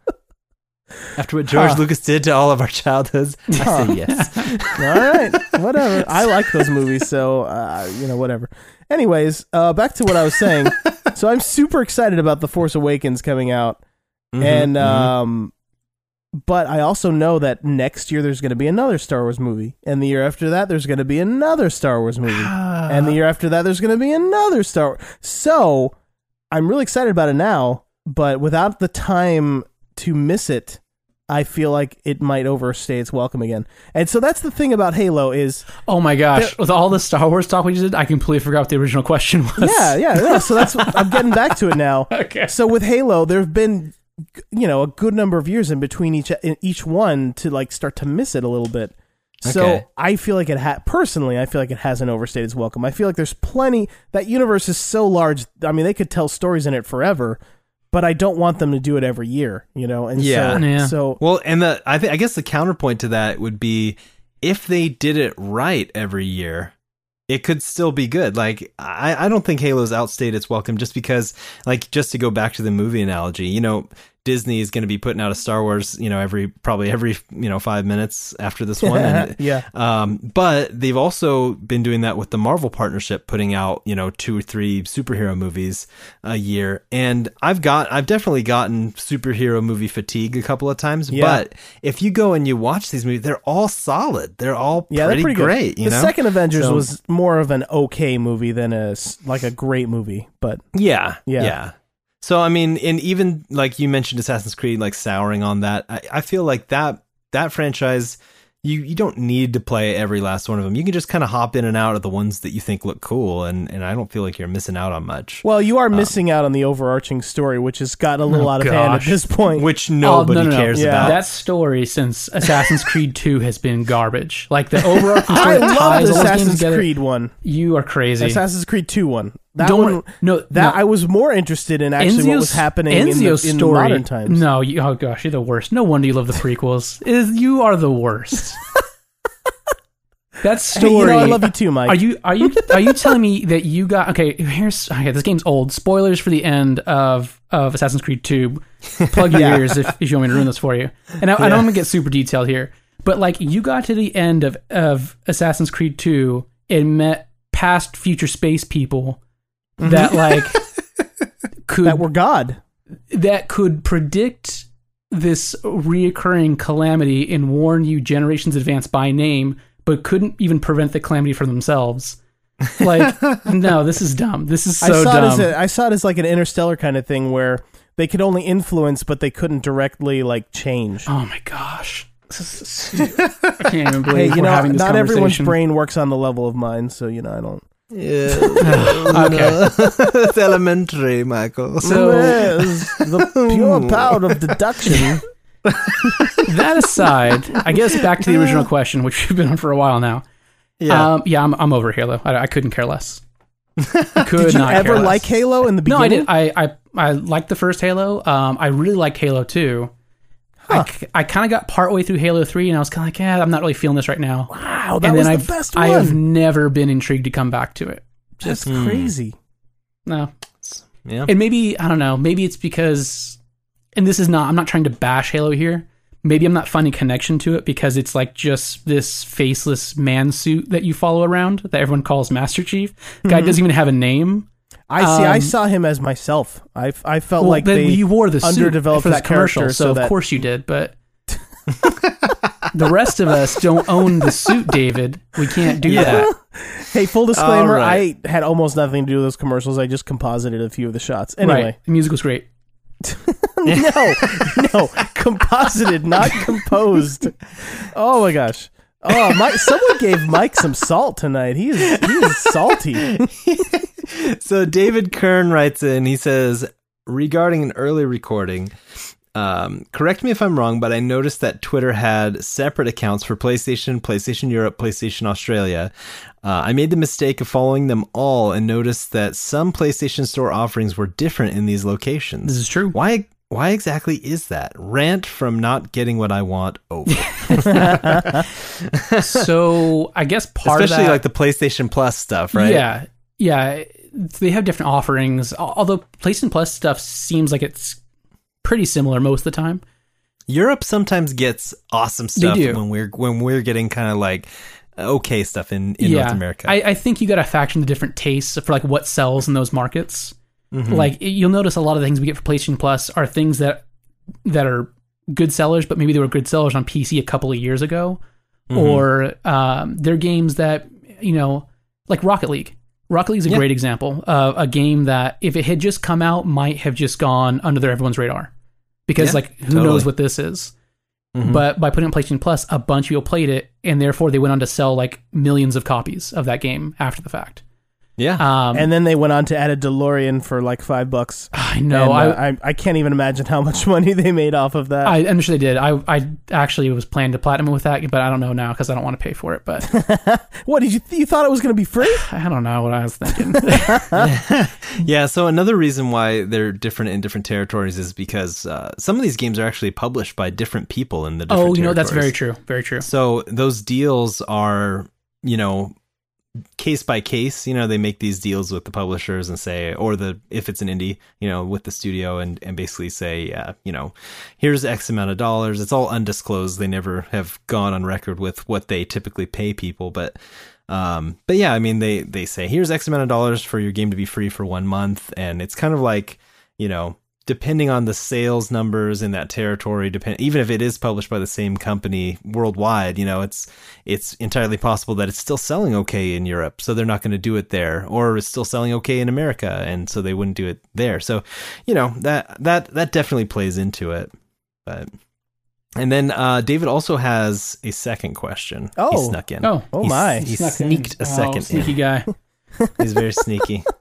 After what George Huh. Lucas did to all of our childhoods, I say yes. All right, whatever. I like those movies, so uh, you know, whatever. Anyways, uh, back to what I was saying. so I'm super excited about the Force Awakens coming out, Mhm, and mhm. um, but I also know that next year there's going to be another Star Wars movie, and the year after that there's going to be another Star Wars movie, and the year after that there's going to be another Star. So I'm really excited about it now, but without the time to miss it. I feel like it might overstay its welcome again, and so that's the thing about Halo is Oh my gosh! With all the Star Wars talk we just did, I completely forgot what the original question was. yeah, yeah, yeah. So that's I'm getting back to it now. Okay. So with Halo, there have been you know a good number of years in between each in each one to like start to miss it a little bit. So Okay. I feel like it ha- personally, I feel like it hasn't overstayed its welcome. I feel like there's plenty. That universe is so large. I mean, they could tell stories in it forever, but I don't want them to do it every year. You know, and Yeah. so, Yeah. so Well, and the I think I guess the counterpoint to that would be if they did it right every year, it could still be good. Like I, I don't think Halo's outstayed its welcome just because like just to go back to the movie analogy, you know, Disney is going to be putting out a Star Wars, you know, every probably every you know five minutes after this one. And, yeah. Um, but they've also been doing that with the Marvel partnership, putting out you know two or three superhero movies a year. And I've got I've definitely gotten superhero movie fatigue a couple of times. Yeah. But if you go and you watch these movies, they're all solid. They're all Yeah, pretty, they're pretty great. You the know, second Avengers So- was more of an okay movie than a like a great movie, but Yeah, Yeah. yeah, So I mean, and even like you mentioned Assassin's Creed, like souring on that. I, I feel like that that franchise, you you don't need to play every last one of them. You can just kind of hop in and out of the ones that you think look cool, and and I don't feel like you're missing out on much. well, you are um, missing out on the overarching story, which has gotten a little Oh, out of hand at this point. Which oh, nobody Oh, no, no, no. cares Yeah. about. That story since Assassin's Creed 2 has been garbage. Like the overarching story that love ties the all those games Assassin's. Creed one. You are crazy. Assassin's Creed Two one. That Don't one. no That no. I was more interested in actually what was happening in, the, Ezio's in modern times. No, you, oh gosh, you're the worst. No wonder you love the prequels. Is you are the worst. that Hey, you story. know, I love you too, Mike. Are you are you are you telling me that you got okay? Here's okay. This game's old. Spoilers for the end of of Assassin's Creed Two. Plug your Yeah. ears if, if you want me to ruin this for you. And I, I don't want to get super detailed here, but like you got to the end of of Assassin's Creed Two and met past future space people that mm-hmm. like could that were God? that could predict this reoccurring calamity and warn you generations advance by name, but couldn't even prevent the calamity for themselves. Like, no, this is dumb. This is I so saw dumb. it as a, I saw it as like an interstellar kind of thing where they could only influence, but they couldn't directly like change. oh my gosh. This is, I can't even Hey, believe you we're know, having this not everyone's brain works on the level of mine, so you know I don't. Yeah. Okay. it's elementary, Michael. So Yes, the pure power of deduction. that aside, I guess back to the original question, which we've been on for a while now. yeah. Um, yeah, I'm, I'm over Halo. I, I couldn't care less. I could Did you not ever care less. like Halo in the beginning? No, I beginning? did. I, I I liked the first Halo. Um, I really liked Halo Two. I, I kind of got partway through Halo Three, and I was kind of like, yeah, I'm not really feeling this right now. Wow, that and was the I've, best one. I have never been intrigued to come back to it. That's Hmm. crazy. No, yeah. and maybe I don't know. Maybe it's because, and this is not. I'm not trying to bash Halo here. Maybe I'm not finding connection to it because it's like just this faceless man suit that you follow around that everyone calls Master Chief. Guy Mm-hmm. doesn't even have a name. I see. I Um, saw him as myself. I, I felt Well, like then they you wore the suit underdeveloped for that that commercial, character so, so of course you did. But the rest of us don't own the suit, David. We can't do that. Hey, full disclaimer: All right. I had almost nothing to do with those commercials. I just composited a few of the shots. Anyway, Right? The music was great. no, no, composited, not composed. Oh my gosh. Oh, Mike! Someone gave Mike some salt tonight. He is he is salty. So David Kern writes in, he says, regarding an early recording, um, correct me if I'm wrong, but I noticed that Twitter had separate accounts for PlayStation, PlayStation Europe, PlayStation Australia. Uh, I made the mistake of following them all and noticed that some PlayStation Store offerings were different in these locations. This is true. Why? Why exactly is that? Rant from not getting what I want over. So I guess part Especially of that, like the PlayStation Plus stuff, right? yeah, yeah, they have different offerings. Al- Although PlayStation Plus stuff seems like it's pretty similar most of the time. Europe sometimes gets awesome stuff when we're when we're getting kind of like okay stuff in, in yeah, North America. I, I think you got to factor in the different tastes for like what sells in those markets. Mm-hmm. Like you'll notice a lot of the things we get for PlayStation Plus are things that that are good sellers, but maybe they were good sellers on PC a couple of years ago, Mm-hmm. or um, they're games that you know, like Rocket League. Rocket League is a Yeah. great example of a game that if it had just come out, might have just gone under everyone's radar because Yeah, like who totally. knows what this is. Mhm. But by putting it on PlayStation Plus, a bunch of people played it, and therefore they went on to sell like millions of copies of that game after the fact. Yeah, Um, And then they went on to add a DeLorean for like five bucks. I know. And, I, uh, I I can't even imagine how much money they made off of that. I, I'm sure they did. I, I actually was planning to platinum with that, but I don't know now because I don't want to pay for it. But what did you th- you thought it was going to be free? I don't know what I was thinking. yeah. So another reason why they're different in different territories is because uh, some of these games are actually published by different people in the different. oh, you know that's very true. Very true. So those deals are, you know, case by case. You know, they make these deals with the publishers and say, or the if it's an indie, you know, with the studio and and basically say, yeah, you know, here's X amount of dollars. It's all undisclosed. They never have gone on record with what they typically pay people, but. Um, but yeah, I mean, they, they say, here's X amount of dollars for your game to be free for one month. And it's kind of like, you know, depending on the sales numbers in that territory, depend even if it is published by the same company worldwide, you know, it's it's entirely possible that it's still selling okay in Europe, so they're not going to do it there, or it's still selling okay in America, and so they wouldn't do it there. So, you know, that that that definitely plays into it. But and then uh, David also has a second question. Oh, he Oh. snuck in. Oh. Oh He- my. He Snuck in. sneaked a Oh, second in. sneaky guy. He's very sneaky.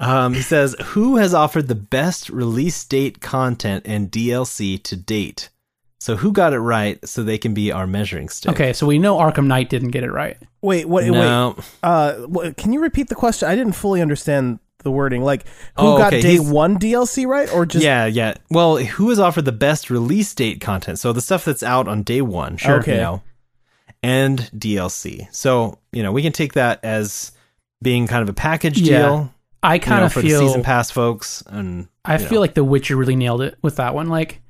Um, he says, "Who has offered the best release date content and DLC to date?" So who got it right, so they can be our measuring stick? Okay, so we know Arkham Knight didn't get it right. Wait, what? Wait. Uh, can you repeat the question? I didn't fully understand the wording. Like, who Oh, got okay, day he's- one DLC right, or just yeah, yeah. Well, who has offered the best release date content? So the stuff that's out on day one, sure, Okay. you know, and DLC. So you know, we can take that as being kind of a package Yeah. deal. I kind know, of for feel the season pass folks, and I feel know. like The Witcher really nailed it with that one. Like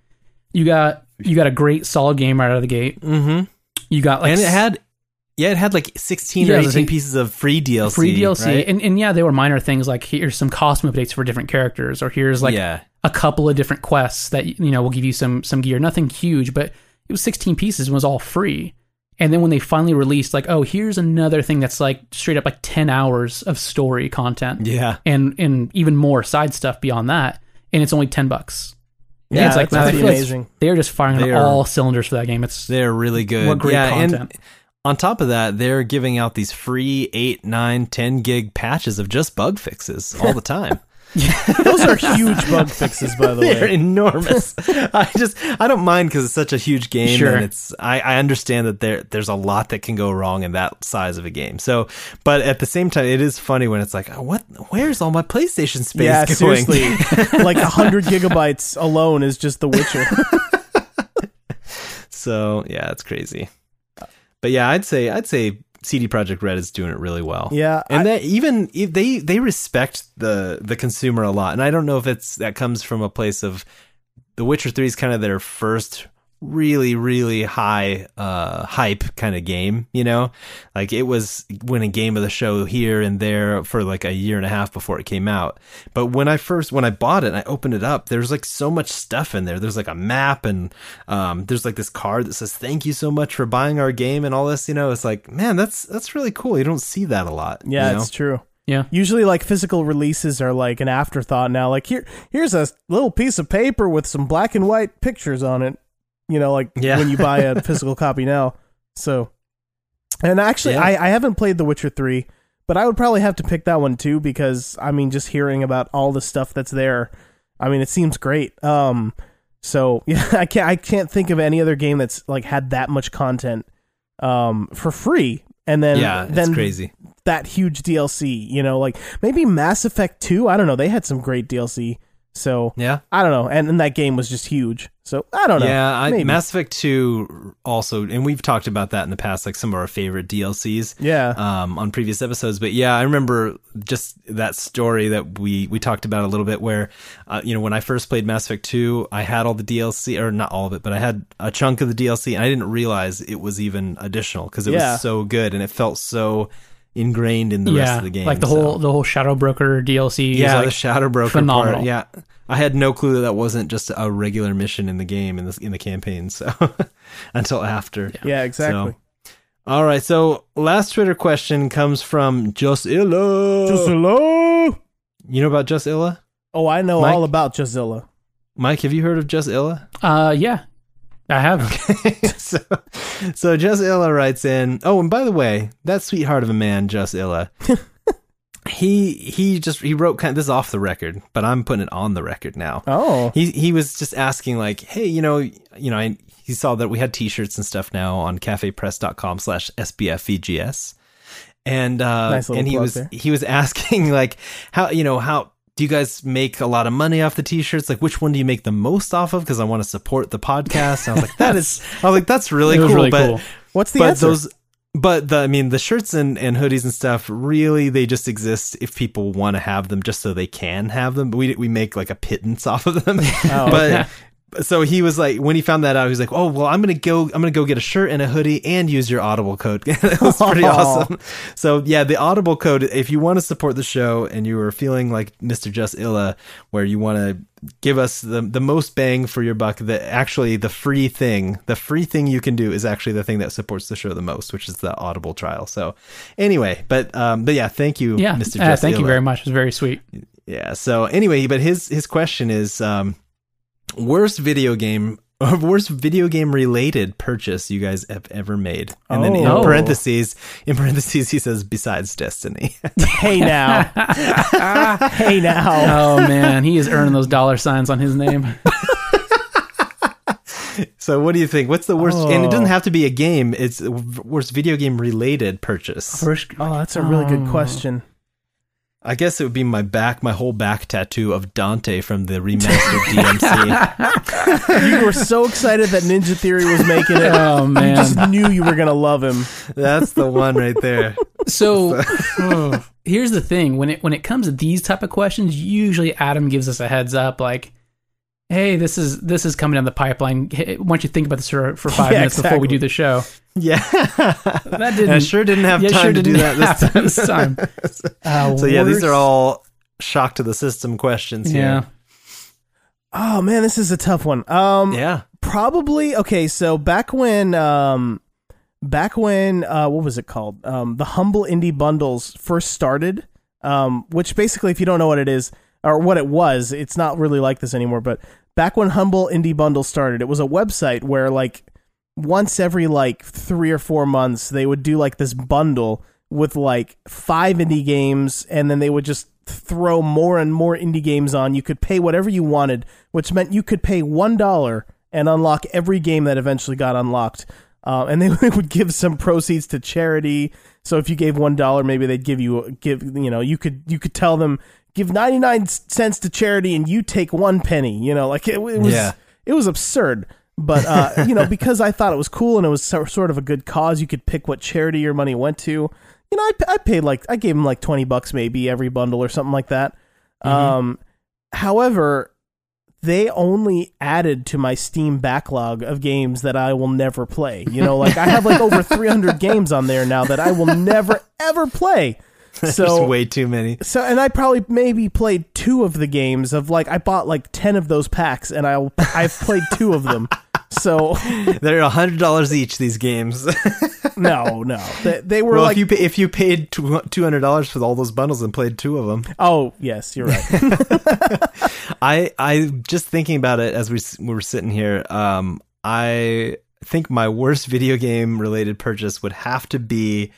you got you got a great solid game right out of the gate. Mhm. You got like and it had, yeah, it had like sixteen Yeah, or eighteen saying- pieces of free DLC. free DLC, right? and and yeah, they were minor things like here's some costume updates for different characters, or here's like yeah, a couple of different quests that you know will give you some some gear. Nothing huge, but it was 16 pieces and was all free. And then when they finally released, like, oh, here's another thing that's like straight up like ten hours of story content, Yeah. and and even more side stuff beyond that, and it's only ten bucks. Yeah, it's like that's man, I like amazing. They're just firing They on are- all cylinders for that game. It's They're really good. What great yeah, content. On top of that, they're giving out these free 8, 9, 10 gig patches of just bug fixes all the time. Those are huge bug fixes, by the way. They're enormous. I just I don't mind because it's such a huge game, Sure. and it's I, I understand that there there's a lot that can go wrong in that size of a game. So, but at the same time, it is funny when it's like, oh, what? Where's all my PlayStation space Yeah, going? seriously. like hundred gigabytes alone is just The Witcher. So yeah, it's crazy. But yeah, I'd say I'd say CD Projekt Red is doing it really well. Yeah, and I- that even they they respect the the consumer a lot, and I don't know if it's that comes from a place of The Witcher Three is kind of their first really really high uh hype kind of game you know like it was winning game of the show here and there for like a year and a half before it came out but when i first when i bought it and i opened it up there's like so much stuff in there there's like a map and um there's like this card that says thank you so much for buying our game and all this you know it's like man that's that's really cool you don't see that a lot Yeah, you know? it's true. Yeah. Usually like physical releases are like an afterthought now. Like here here's a little piece of paper with some black and white pictures on it. You know, like Yeah. when you buy a physical copy now. So and actually Yeah. I, I haven't played The Witcher 3, but I would probably have to pick that one too because I mean just hearing about all the stuff that's there, I mean it seems great. Um so yeah, I can't I can't think of any other game that's like had that much content um for free. And then yeah then crazy that huge DLC, you know, like maybe Mass Effect 2, I don't know, they had some great DLC. So, yeah I don't know, and, and that game was just huge. So, I don't know. Yeah, I. Mass Effect 2 also, and we've talked about that in the past, like some of our favorite DLCs. Yeah. Um, on previous episodes, but yeah, I remember just that story that we we talked about a little bit. Where, uh, you know, when I first played Mass Effect 2, I had all the DLC, or not all of it, but I had a chunk of the DLC, and I didn't realize it was even additional because it Yeah. was so good and it felt so ingrained in the rest of the game. like the so- whole the whole Shadow Broker DLC. yeah, is like, the Shadow Broker phenomenal. part. Yeah, I had no clue that that wasn't just a regular mission in the game in the in the campaign. So until after. yeah, exactly. So, all right. So last Twitter question comes from Just Illa. Just hello. you know about Just Illa? Oh, I know Mike? all about Jazilla. Mike, have you heard of Just Illa? uh, yeah, I have. so, so Just Illa writes in. Oh, and by the way, that sweetheart of a man, Just Illa. he he just he wrote kind of this is off the record, but I'm putting it on the record now. Oh. he he was just asking like hey you know you know I, he saw that we had t-shirts and stuff now on cafepress.com slash sbfvgs and uh Nice and he was there. he was asking like how you know how do you guys make a lot of money off the t-shirts? Like which one do you make the most off of? Because i want to support the podcast. And i was like that is i was like that's really cool really but cool. What's the but answer? those but the i mean the shirts and, and hoodies and stuff really they just exist if people want to have them just so they can have them. But we we make like a pittance off of them. Oh, but so he was like when he found that out he was like oh well i'm gonna go i'm gonna go get a shirt and a hoodie and use your audible code that was pretty Aw. awesome so yeah the audible code if you want to support the show and you are feeling like mr just illa where you want to give us the the most bang for your buck that actually the free thing the free thing you can do is actually the thing that supports the show the most which is the audible trial so anyway but um but yeah thank you Yeah, mr uh, just thank you very much. It's very sweet. Yeah. So anyway, but his his question is um worst video game or worst video game related purchase you guys have ever made. And then in Oh. parentheses, in parentheses he says besides Destiny. hey now. hey now. Oh man, he is earning those dollar signs on his name. so what do you think? What's the worst and it Oh. doesn't have to be a game, it's worst video game related purchase. First, Oh, that's a really good Oh. question. I guess it would be my back, my whole back tattoo of Dante from the remastered DMC. You were so excited that Ninja Theory was making it. oh You just knew you were gonna love him. That's the one right there. So here's the thing: when it when it comes to these type of questions, usually Adam gives us a heads up, like, "Hey, this is this is coming down the pipeline. Hey, why don't you think about this for, for five Yeah, minutes before we do the show?" Yeah. That didn't. I sure didn't have yeah, time sure to do that this time. this time. Uh, So yeah, these are all shock to the system questions Yeah. here. Oh man, this is a tough one. Um Yeah. probably okay so back when um back when uh, what was it called? Um, the Humble Indie Bundles first started, um, which basically, if you don't know what it is or what it was, it's not really like this anymore. But back when Humble Indie Bundle started, it was a website where like once every like three or four months they would do like this bundle with like five indie games, and then they would just throw more and more indie games on. You could pay whatever you wanted, which meant you could pay one dollar and unlock every game that eventually got unlocked. Uh, and they would give some proceeds to charity. So if you gave one dollar, maybe they'd give you give you know you could you could tell them give ninety nine cents to charity and you take one penny. You know, like it, it was Yeah. it was absurd. But uh, you know, because I thought it was cool and it was so, sort of a good cause, you could pick what charity your money went to. You know, I, I paid like I gave them like twenty bucks maybe every bundle or something like that. Um, however, they only added to my Steam backlog of games that I will never play. You know, like I have like over 300 games on there now that I will never ever play. There's So way too many. so and I probably maybe played two of the games of like I bought like 10 of those packs and I I've played two of them. So They're a hundred dollars each. These games. no, no. They, they were well, like if you pay, if you paid two hundred dollars for all those bundles and played two of them, Oh, yes, you're right. I I just thinking about it as we we were sitting here. Um, I think my worst video game related purchase would have to be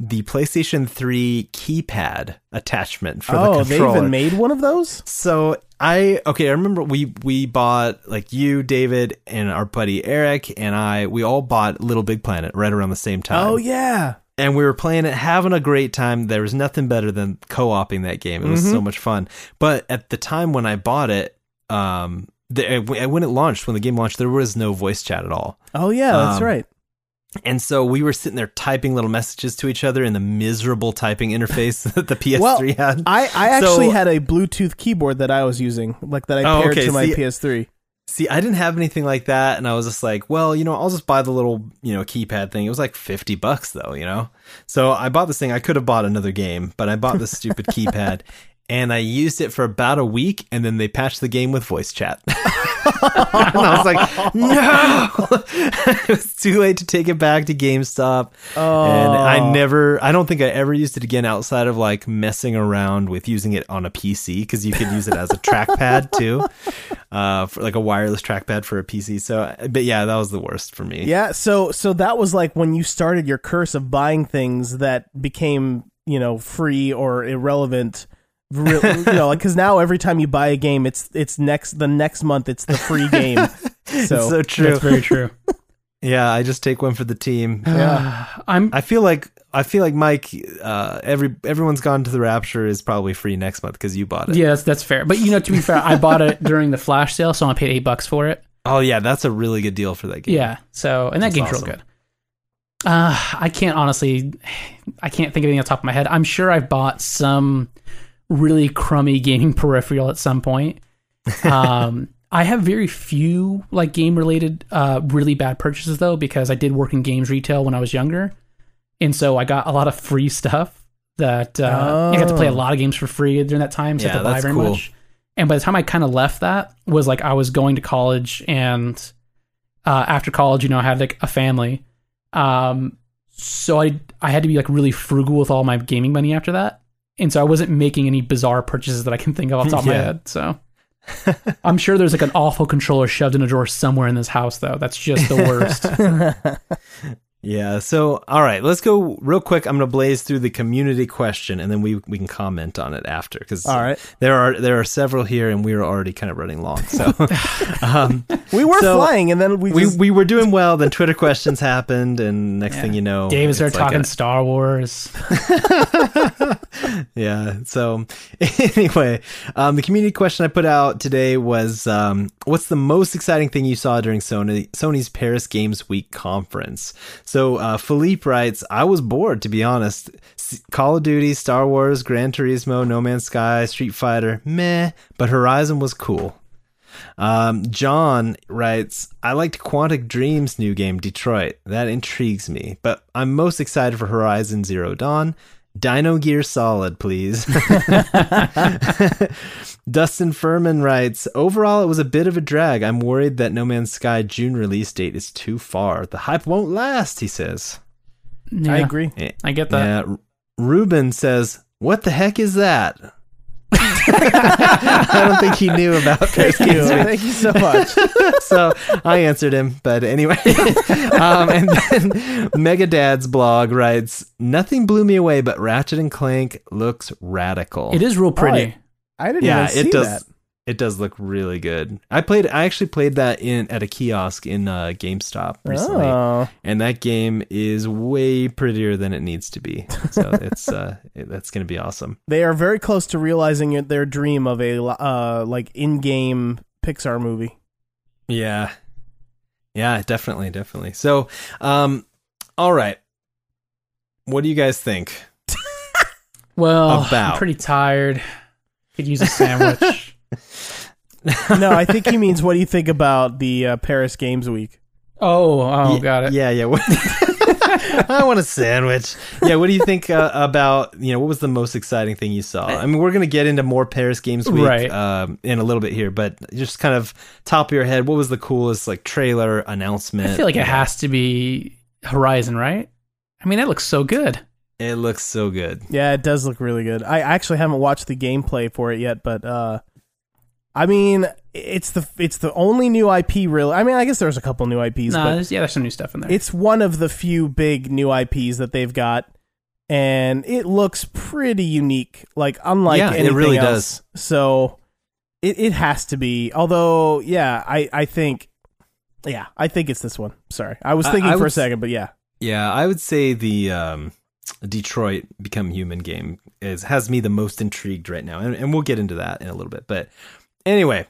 the PlayStation 3 keypad attachment for oh, the controller. Oh, they even made one of those? So I okay, I remember we we bought like you, David, and our buddy Eric and I. We all bought Little Big Planet right around the same time. Oh yeah. and we were playing it, having a great time. There was nothing better than co-oping that game. It was so much fun. But at the time when I bought it, um, the, when it launched, when the game launched, there was no voice chat at all. Oh yeah, that's Um, right. And so we were sitting there typing little messages to each other in the miserable typing interface that the PS3 Well, had. I, I actually So- had a Bluetooth keyboard that I was using, like that I Oh, paired okay, to my see- PS3. See, I didn't have anything like that, and I was just like, well, you know, I'll just buy the little, you know, keypad thing. It was like fifty bucks though, you know. So I bought this thing. I could have bought another game, but I bought this stupid keypad, and I used it for about a week, and then they patched the game with voice chat. and I was like, no, it was too late to take it back to GameStop, Oh. and I never, I don't think I ever used it again outside of like messing around with using it on a PC because you could use it as a trackpad too uh, for like a wireless trackpad for a PC. So, but yeah, that was the worst for me. Yeah, so so that was like when you started your curse of buying things that became, you know, free or irrelevant. Real, you know, like because now every time you buy a game, it's it's next the next month it's the free game. It's So, so true. That's very true. yeah, I just take one for the team. yeah, I'm I feel like I feel like Mike. Uh, every everyone's gone to the Rapture is probably free next month because you bought it. yeah, that's that's fair. But you know, to be fair, I bought it during the flash sale, so I paid eight bucks for it. Oh yeah, that's a really good deal for that game. Yeah. So, and that That's game's awesome. real good. Uh, I can't honestly, I can't think of anything on top of my head. I'm sure I've bought some really crummy gaming peripheral at some point. Um, I have very few like game related, uh, really bad purchases though, because I did work in games retail when I was younger. And so I got a lot of free stuff that, uh, I got to play a Oh. lot of games for free during that time. So I Yeah, had to buy that's very cool. much. And by the time I kind of left that was like I was going to college and uh, after college, you know, I had like a family. Um, so I I had to be like really frugal with all my gaming money after that, and so I wasn't making any bizarre purchases that I can think of off the top of my head. So I'm sure there's like an awful controller shoved in a drawer somewhere in this house, though. That's just the worst. Yeah. So, all right, let's go real quick. I'm going to blaze through the community question, and then we we can comment on it after because All right. there are there are several here, and we are already kind of running long. So, um, we were So, flying, and then we we just, we were doing well. Then Twitter questions happened, and next thing you know, David it's started like talking a- Star Wars. yeah. So anyway, um, the community question I put out today was, um, what's the most exciting thing you saw during Sony Sony's Paris Games Week conference? So uh, Philippe writes, I was bored to be honest. Call of Duty, Star Wars, Gran Turismo, No Man's Sky, Street Fighter, meh, but Horizon was cool. Um, John writes, I liked Quantic Dream's new game, Detroit. That intrigues me, but I'm most excited for Horizon Zero Dawn. Dino Gear Solid, please. Dustin Furman writes, Overall, it was a bit of a drag. I'm worried that No Man's Sky June release date is too far. The hype won't last, he says. Yeah, I agree. Eh, I get that. Yeah, Ruben says, "What the heck is that?" I don't think he knew about Paris Thank you. Thank you so much. so I answered him. But anyway, um, and then Mega Dad's blog writes, "Nothing blew me away, but Ratchet and Clank looks radical." It is real pretty. Right. I didn't yeah, even see it does. that. It does look really good. I played. I actually played that in at a kiosk in uh, GameStop recently, Oh. and that game is way prettier than it needs to be. So it's uh, it, that's going to be awesome. They are very close to realizing their dream of a uh, like in-game Pixar movie. Yeah. Yeah, definitely, definitely. So, um, all right. What do you guys think? Well, About. I'm pretty tired. Could use a sandwich. No, I think he means what do you think about the uh, Paris Games Week? oh, oh, Ye- got it. Yeah, yeah. I want a sandwich. Yeah, what do you think uh, about, you know, what was the most exciting thing you saw? I mean, we're going to get into more Paris Games Week Right. um, in a little bit here, but just kind of top of your head, what was the coolest, like, trailer announcement? I feel like it has to be Horizon, right? I mean, that looks so good. It looks so good. Yeah, it does look really good. I actually haven't watched the gameplay for it yet, but uh, I mean, it's the it's the only new IP really. I mean, I guess there's a couple new IPs, No, but there's, yeah, there's some new stuff in there. it's one of the few big new IPs that they've got, and it looks pretty unique, like unlike Yeah, it really else. So it it has to be. Although, yeah, I I think, yeah, I think it's this one. Sorry, I was thinking I for a would s- second, but yeah, Yeah, I would say the um, Detroit Become Human game is has me the most intrigued right now, and, and we'll get into that in a little bit. But anyway,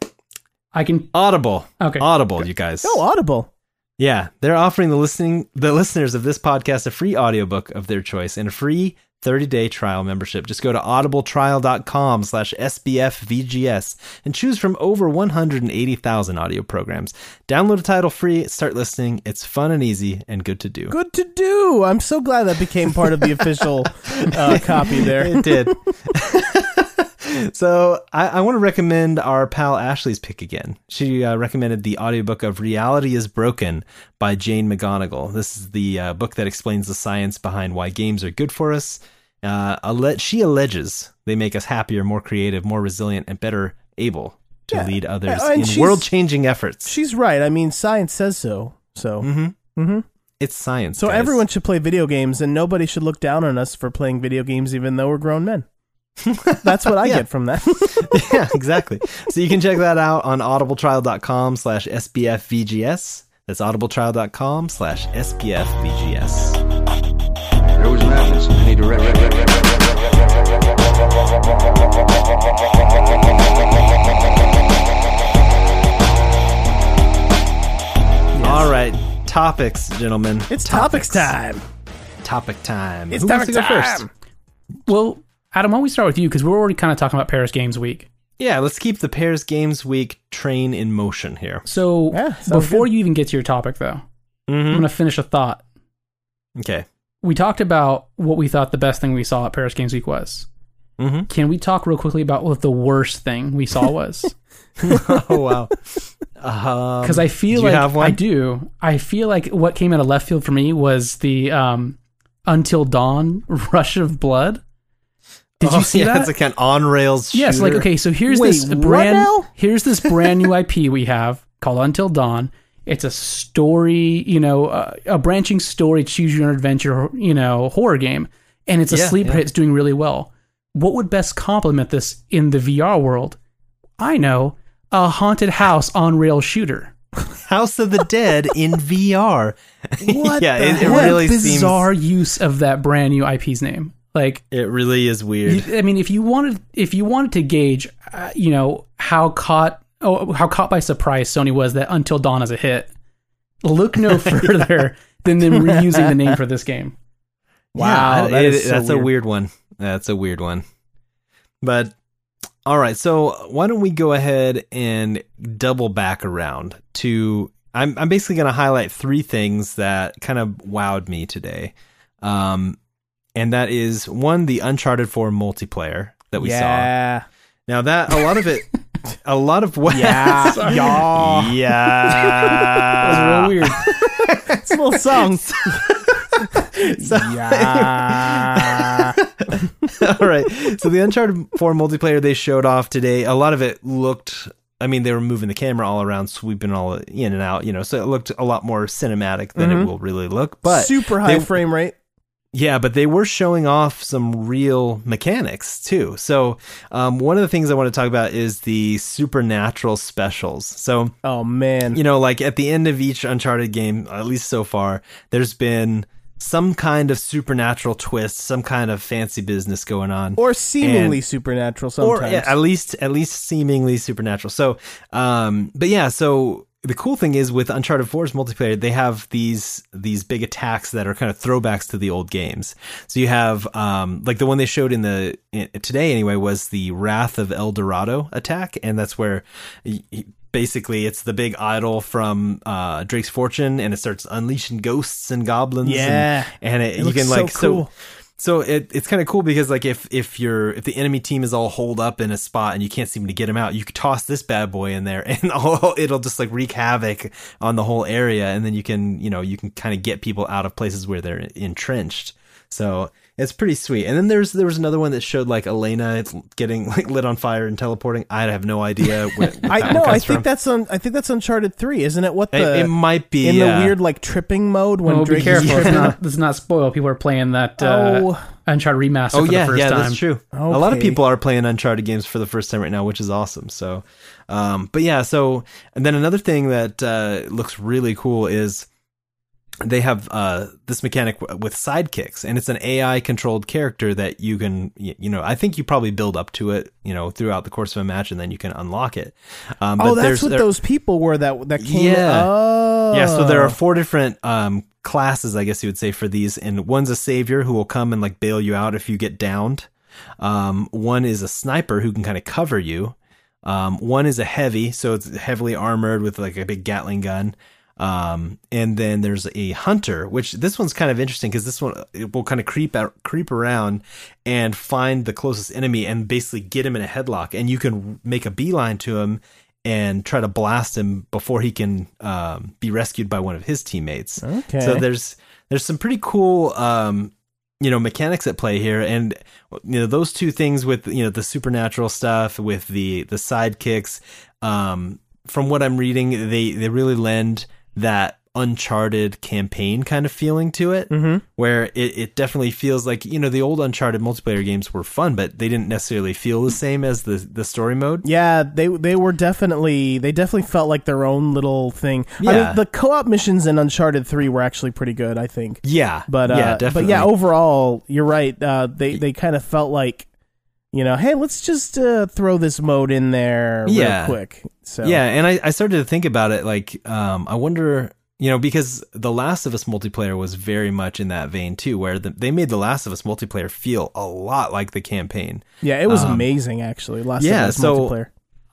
I can. Audible, Okay. Audible, you guys. oh, Audible. Yeah, they're offering the listening the listeners of this podcast a free audiobook of their choice and a free 30-day trial membership. Just go to audibletrial.com slash SBFVGS and choose from over 180,000 audio programs. Download a title free, start listening. It's fun and easy and good to do. Good to do. I'm so glad that became part of the official uh, copy there. It did. so I, I want to recommend our pal Ashley's pick again. She uh, recommended the audiobook of Reality is Broken by Jane McGonigal. This is the uh, book that explains the science behind why games are good for us. Uh, alle- she alleges they make us happier, more creative, more resilient, and better able to Yeah. lead others And in world changing efforts. She's right. I mean, science says so. So, hmm hmm It's science. so guys. everyone should play video games, and nobody should look down on us for playing video games, even though we're grown men. That's what I Yeah. get from that. yeah, exactly. So you can check that out on audibletrial.com slash SBFVGS. That's audibletrial.com slash SBFVGS. There was madness in any direction. All right, topics, gentlemen. it's topics time. Topic time. It's Who wants to go time. first? Well, Adam, why don't we start with you? Because we're already kind of talking about Paris Games Week. Yeah, let's keep the Paris Games Week train in motion here. So Yeah, before good. you even get to your topic, though, I'm Mm-hmm. going to finish a thought. Okay. We talked about what we thought the best thing we saw at Paris Games Week was. Mm-hmm. Can we talk real quickly about what the worst thing we saw was? oh wow. Um, Because I feel do you like have one? I do. I feel like what came out of left field for me was the um, Until Dawn Rush of Blood. Did Oh, you see yeah, that? It's like an on rails. Yes, like okay, so here's Wait, this brand now? here's this brand new IP we have called Until Dawn. It's a story, you know, uh, a branching story, choose your own adventure, you know, horror game, and it's a Yeah, sleeper yeah. hit. It's doing really well. What would best complement this in the VR world? I know a haunted house on rail shooter. House of the Dead in VR. What yeah, the it, it really bizarre use of that brand new IP's name? Like. It really is weird. I mean, if you wanted, if you wanted to gauge, uh, you know, how caught, oh, how caught by surprise Sony was that Until Dawn is a hit, look no further than them reusing the name for this game. Wow, Yeah, that it- is so that's a weird. weird one. That's a weird one. But all right, so why don't we go ahead and double back around to I'm I'm basically going to highlight three things that kind of wowed me today. Um and that is one the Uncharted 4 multiplayer that we saw. Now that a lot of it a lot of what Yeah. Sorry. yeah. That was real weird. It's a little song. So, Yeah. all right. So the Uncharted 4 multiplayer they showed off today, a lot of it looked. I mean, they were moving the camera all around, sweeping all in and out, you know, so it looked a lot more cinematic than it mm-hmm. will really look. But super high they- frame rate. Yeah, but they were showing off some real mechanics too. So, um, one of the things I want to talk about is the supernatural specials. So, Oh man. you know, like at the end of each Uncharted game, at least so far, there's been some kind of supernatural twist, some kind of fancy business going on. or seemingly And- supernatural or sometimes. yeah, at least at least seemingly supernatural. So, um, but yeah, so the cool thing is with Uncharted 4's multiplayer, they have these these big attacks that are kind of throwbacks to the old games. So you have um, like the one they showed in the in, today anyway was the Wrath of El Dorado attack, and that's where. y- Basically, it's the big idol from uh, Drake's Fortune, and it starts unleashing ghosts and goblins. and- Yeah. and, it, It you can so like cool. so it, it's kind of cool because like if if you're if the enemy team is all holed up in a spot and you can't seem to get them out, you toss this bad boy in there and all, it'll just like wreak havoc on the whole area, and then you can you know you can kind of get people out of places where they're entrenched. So it's pretty sweet. And then there's there was another one that showed like Elena getting like lit on fire and teleporting. I have no idea. Where, where I that no, I think from. that's on. I think that's Uncharted Three, isn't it? What the? it, it might be in yeah. the weird like tripping mode when Well, Drake be careful. It's not, this is not spoil. People are playing that uh, Oh. Uncharted remaster Oh for yeah, the first yeah, time. that's true. A lot of people are playing Uncharted games for the first time right now, which is awesome. So, um, but yeah, so and then another thing that uh, looks really cool is they have uh, this mechanic w- with sidekicks, and it's an AI controlled character that you can, you know, I think you probably build up to it, you know, throughout the course of a match, and then you can unlock it. Um, Oh, that's what there- those people were that that came. Yeah. Oh, yeah, so there are four different um, classes, I guess you would say, for these, and one's a savior who will come and like bail you out if you get downed. Um, one is a sniper who can kind of cover you. Um, one is a heavy, so it's heavily armored with like a big Gatling gun. Um, and then there's a hunter, which this one's kind of interesting because this one it will kind of creep out, creep around and find the closest enemy and basically get him in a headlock. And you can make a beeline to him and try to blast him before he can um, be rescued by one of his teammates. Okay. So there's there's some pretty cool um, you know mechanics at play here, and you know those two things with you know the supernatural stuff with the the sidekicks. Um, from what I'm reading, they they really lend that uncharted campaign kind of feeling to it Mm-hmm. where it, it definitely feels like you know the old uncharted multiplayer games were fun but they didn't necessarily feel the same as the the story mode Yeah, they they were definitely they definitely felt like their own little thing. I mean, the co-op missions in Uncharted Three were actually pretty good, I think. yeah But uh, yeah definitely but yeah, overall, you're right. Uh, they they kind of felt like, you know, hey, let's just uh, throw this mode in there real Yeah. quick. So Yeah, and I, I started to think about it like, um, I wonder, you know, because The Last of Us multiplayer was very much in that vein too, where the, they made The Last of Us multiplayer feel a lot like the campaign. yeah, it was Um, amazing actually. Last yeah, of Us so- multiplayer.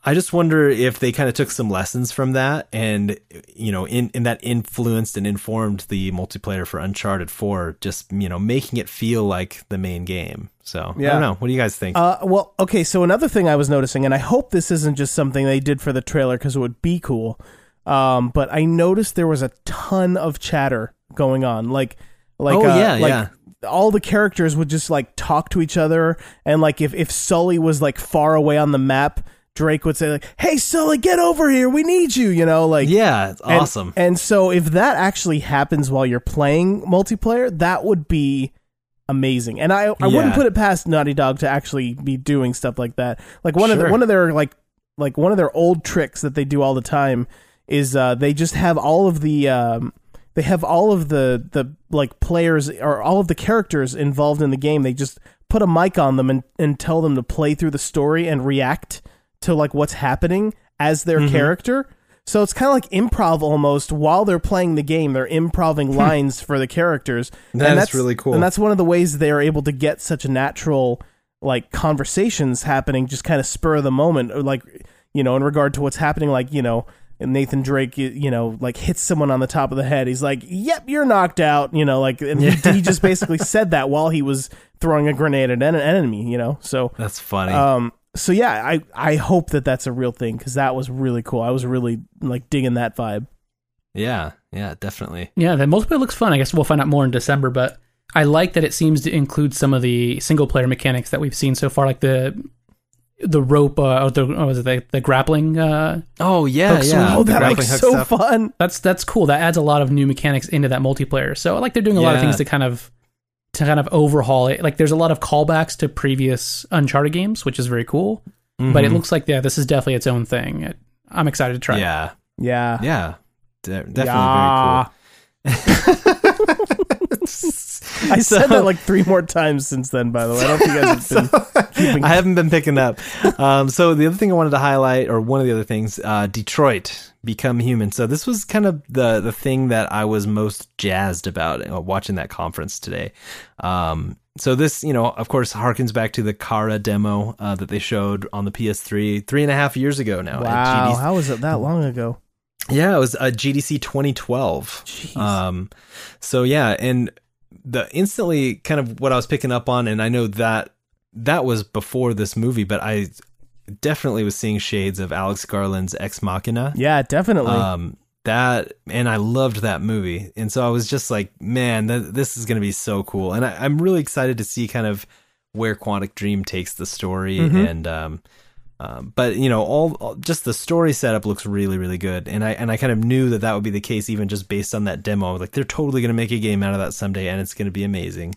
I just wonder if they kind of took some lessons from that and, you know, in, in that influenced and informed the multiplayer for Uncharted 4, just, you know, making it feel like the main game. So, I Yeah. don't know. What do you guys think? Uh, well, okay. So another thing I was noticing, and I hope this isn't just something they did for the trailer because it would be cool. Um, but I noticed there was a ton of chatter going on, like, like, Oh, uh, yeah, like yeah. all the characters would just like talk to each other, and like if if Sully was like far away on the map, Drake would say like, "Hey, Sully, get over here. We need you." You know, like yeah, it's and- awesome. And so if that actually happens while you're playing multiplayer, that would be amazing. And I I wouldn't put it past Naughty Dog to actually be doing stuff like that. Like one of the, one of their like like one of their old tricks that they do all the time is uh they just have all of the um they have all of the the like players or all of the characters involved in the game. They just put a mic on them and, and tell them to play through the story and react to like what's happening as their Mm-hmm. character. So it's kind of like improv almost while they're playing the game. They're improving lines for the characters. That and that's really cool. And that's one of the ways they are able to get such a natural like conversations happening, just kind of spur of the moment, or like you know, in regard to what's happening. Like you know, and Nathan Drake, you know, like hits someone on the top of the head. He's like, "Yep, you're knocked out." You know, like and he, he just basically said that while he was throwing a grenade at an enemy. You know, so That's funny. um, so yeah, I I hope that that's a real thing because that was really cool. I was really like digging that vibe. yeah, yeah, definitely. Yeah, the multiplayer looks fun. I guess we'll find out more in December, but I like that it seems to include some of the single player mechanics that we've seen so far, like the the rope uh, or the or was it the, the grappling. Uh, Oh yeah, yeah. Oh, that looks so stuff. fun. that's that's cool. That adds a lot of new mechanics into that multiplayer. So I like they're doing a lot of things to kind of to kind of overhaul it. Like there's a lot of callbacks to previous Uncharted games, which is very cool. But it Mhm. looks like yeah, this is definitely its own thing. It, I'm excited to try. it. Yeah, Yeah. yeah. De- definitely Yeah. very cool. I said that like three more times since then. By the way, I don't think you guys have been keeping. I haven't been picking up. Um, so the other thing I wanted to highlight, or one of the other things, uh, Detroit Become Human. So this was kind of the the thing that I was most jazzed about uh, watching that conference today. Um, so this, you know, of course, harkens back to the Kara demo uh, that they showed on the PS3 three and a half years ago now. Wow, how was it that long ago? Yeah, it was a GDC 2012. Jeez. Um, so yeah, and the instantly kind of what I was picking up on, and I know that that was before this movie, but I definitely was seeing shades of Alex Garland's Ex Machina. Yeah, definitely. Um, that and I loved that movie, and so I was just like, man, th- this is going to be so cool, and I, I'm really excited to see kind of where Quantic Dream takes the story, Mhm. and um, um, but you know, all, all just the story setup looks really, really good, and I and I kind of knew that that would be the case even just based on that demo. Like they're totally going to make a game out of that someday, and it's going to be amazing.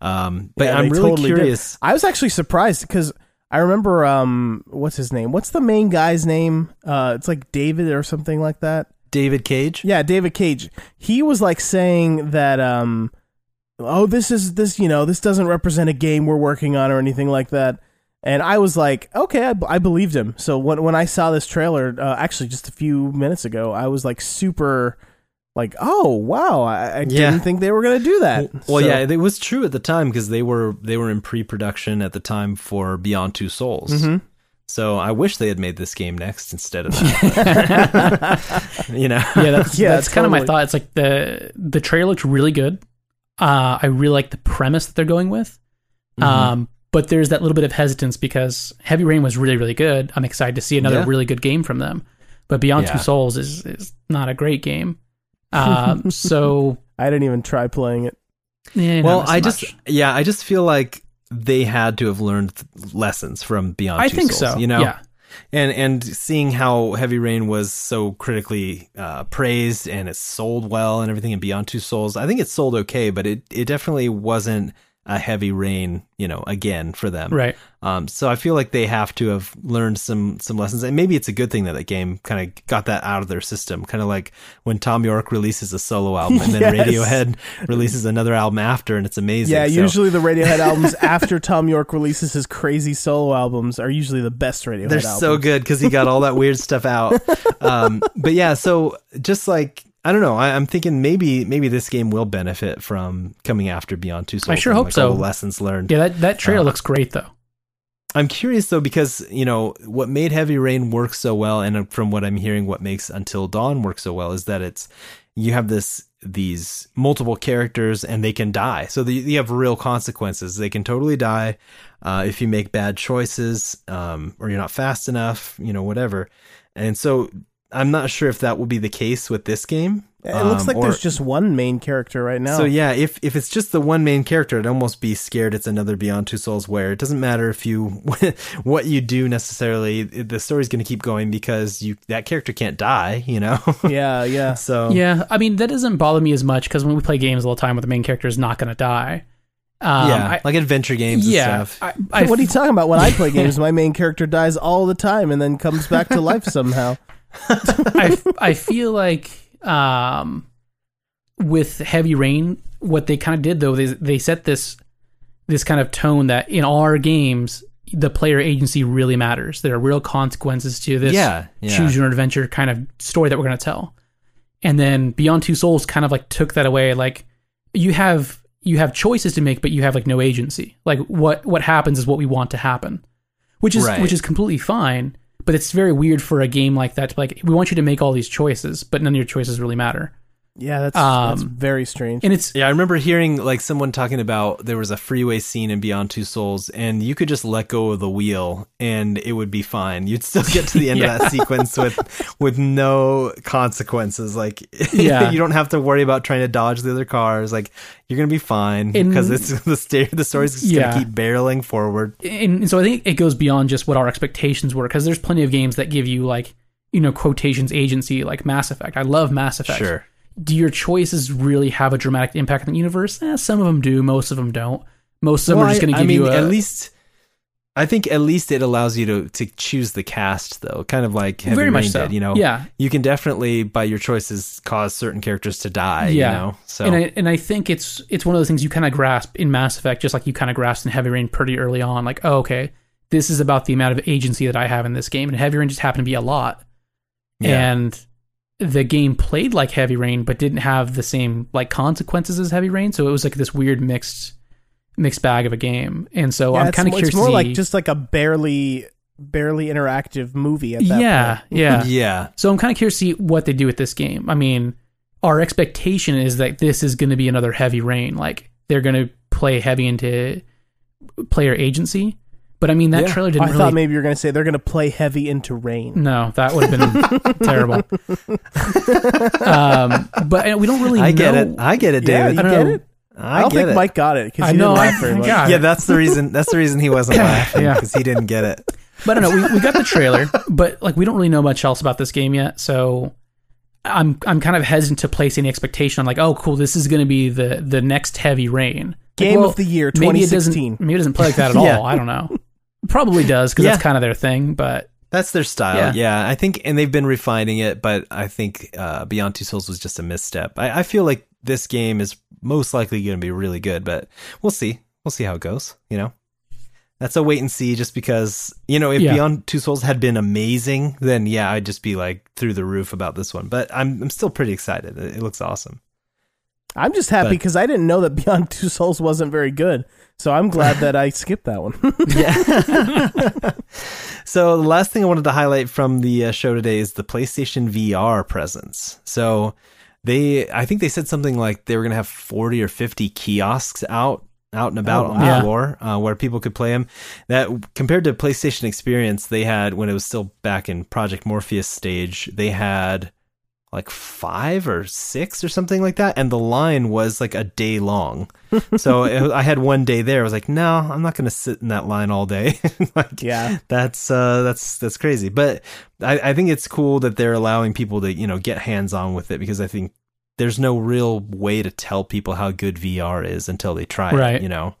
Um, but Yeah, I'm really totally did. curious. I was actually surprised because I remember um, what's his name? What's the main guy's name? Uh, it's like David or something like that. David Cage. Yeah, David Cage. He was like saying that um oh this is this you know, this doesn't represent a game we're working on or anything like that. And I was like, okay, I, I believed him. So when when I saw this trailer uh, actually just a few minutes ago, I was like super like, "Oh, wow. I, I Yeah. didn't think they were going to do that." Well, So- yeah, it was true at the time because they were they were in pre-production at the time for Beyond Two Souls. Mhm. So I wish they had made this game next instead of that. you know, yeah, that's Yeah, that's kind of my totally. thought. It's like the the trailer looked really good. Uh, I really like the premise that they're going with. Mm-hmm. Um, but there's that little bit of hesitance because Heavy Rain was really really good. I'm excited to see another Yeah. really good game from them. But Beyond Yeah. Two Souls is is not a great game. Um, so I didn't even try playing it. yeah, well, I much. just yeah, I just feel like they had to have learned lessons from Beyond. I Two think Souls, so. You know, yeah, and and seeing how Heavy Rain was so critically uh, praised and it sold well and everything in Beyond Two Souls, I think it sold okay, but it it definitely wasn't a Heavy Rain, you know, again for them. right. Um, so I feel like they have to have learned some some lessons, and maybe it's a good thing that that game kind of got that out of their system. Kind of like when Thom Yorke releases a solo album, and then Yes. Radiohead releases another album after, and it's amazing. Yeah, So- usually the Radiohead albums after Thom Yorke releases his crazy solo albums are usually the best Radiohead they're albums. so good because he got all that weird stuff out. Um, but yeah, so just like I don't know, I, I'm thinking maybe maybe this game will benefit from coming after Beyond Two Souls. I sure hope like, so. lessons learned. Yeah, that that trailer Uh, looks great though. I'm curious though because you know what made Heavy Rain work so well, and from what I'm hearing, what makes Until Dawn work so well is that it's you have this these multiple characters and they can die, so the, you have real consequences. They can totally die uh, if you make bad choices um, or you're not fast enough, you know, whatever. And so I'm not sure if that will be the case with this game. It looks Um, like or- there's just one main character right now. so yeah, if if it's just the one main character, I'd almost be scared it's another Beyond Two Souls where it doesn't matter if you what you do necessarily, the story's going to keep going because you that character can't die, you know. yeah, yeah. so Yeah, I mean that doesn't bother me as much because when we play games all the time, where the main character is not going to die. Um, yeah, I- like adventure games yeah. and stuff. I, I, what are you talking about? When I play games, my main character dies all the time and then comes back to life somehow. I, I feel like um, with Heavy Rain, what they kind of did though, they they set this this kind of tone that in our games, the player agency really matters. There are real consequences to this Yeah, yeah. choose your adventure kind of story that we're going to tell. And then Beyond Two Souls kind of like took that away. Like you have you have choices to make, but you have like no agency. Like what what happens is what we want to happen, which is Right. which is completely fine. But it's very weird for a game like that to be like we want you to make all these choices, but none of your choices really matter. Yeah, that's that's Um, very strange. And it's Yeah, I remember hearing like someone talking about there was a freeway scene in Beyond Two Souls, and you could just let go of the wheel and it would be fine. You'd still get to the end of that sequence with with no consequences. Like, Yeah. you don't have to worry about trying to dodge the other cars. Like, you're gonna be fine because it's the sta- the story's just Yeah. gonna keep barreling forward. and, and so I think it goes beyond just what our expectations were because there's plenty of games that give you like you know quotations agency like Mass Effect. I love Mass Effect. Sure. Do your choices really have a dramatic impact on the universe? Eh, some of them do. Most of them don't. Most of them Well, are just going to I give mean, you a at least. I think at least it allows you to, to choose the cast though, kind of like Heavy Very Rain much so. did. You know, Yeah. you can definitely by your choices cause certain characters to die. yeah. you know, so and I and I think it's it's one of those things you kind of grasp in Mass Effect, just like you kind of grasped in Heavy Rain pretty early on. Like, oh, okay, this is about the amount of agency that I have in this game, and Heavy Rain just happened to be a lot. Yeah. And the game played like Heavy Rain, but didn't have the same like consequences as Heavy Rain. So it was like this weird mixed mixed bag of a game. And so Yeah, I'm it's kind of curious. It's more to like just like a barely barely interactive movie at that yeah, point. yeah. yeah, So I'm kind of curious to see what they do with this game. I mean, our expectation is that this is going to be another heavy rain. Like they're going to play heavy into player agency. But I mean, that Yeah. trailer didn't really. I thought maybe you were going to say they're going to play heavy into rain. no, that would have been terrible. um, but we don't really. I get it. I get it, Yeah, David. you I don't get know. it. I, I, don't get think it. Mike got it because I he know, didn't I- laugh very I much. got it. Yeah, that's the reason. That's the reason he wasn't laughing Yeah. because he didn't get it. But I don't know. We, we got the trailer, but like we don't really know much else about this game yet. So I'm I'm kind of hesitant to place any expectation on like, oh, cool, this is going to be the the next heavy rain. Like, Game well, of the year 2016. maybe it doesn't maybe it doesn't play like that at all. I don't know. Probably does because Yeah. that's kind of their thing. But That's their style. Yeah. Yeah. I think, and they've been refining it, but I think uh, Beyond Two Souls was just a misstep. I, I feel like this game is most likely going to be really good, but we'll see. We'll see how it goes. You know, that's a wait and see. Just because you know, if Yeah. Beyond Two Souls had been amazing, then yeah, I'd just be like through the roof about this one. But I'm I'm still pretty excited. It, it looks awesome. I'm just happy because I didn't know that Beyond Two Souls wasn't very good. So I'm glad that I skipped that one. Yeah. so the last thing I wanted to highlight from the uh, show today is the PlayStation VR presence. So they, I think they said something like they were going to have 40 or 50 kiosks out out and about Oh, on the wow. floor uh, where people could play them. That compared to PlayStation Experience, they had when it was still back in Project Morpheus stage, they had like five or six or something like that, and the line was like a day long. so it, I had one day there. I was like, no, I'm not going to sit in that line all day. like, Yeah. that's uh, that's that's crazy. But I, I think it's cool that they're allowing people to you know get hands on with it because I think there's no real way to tell people how good VR is until they try Right. it. You know.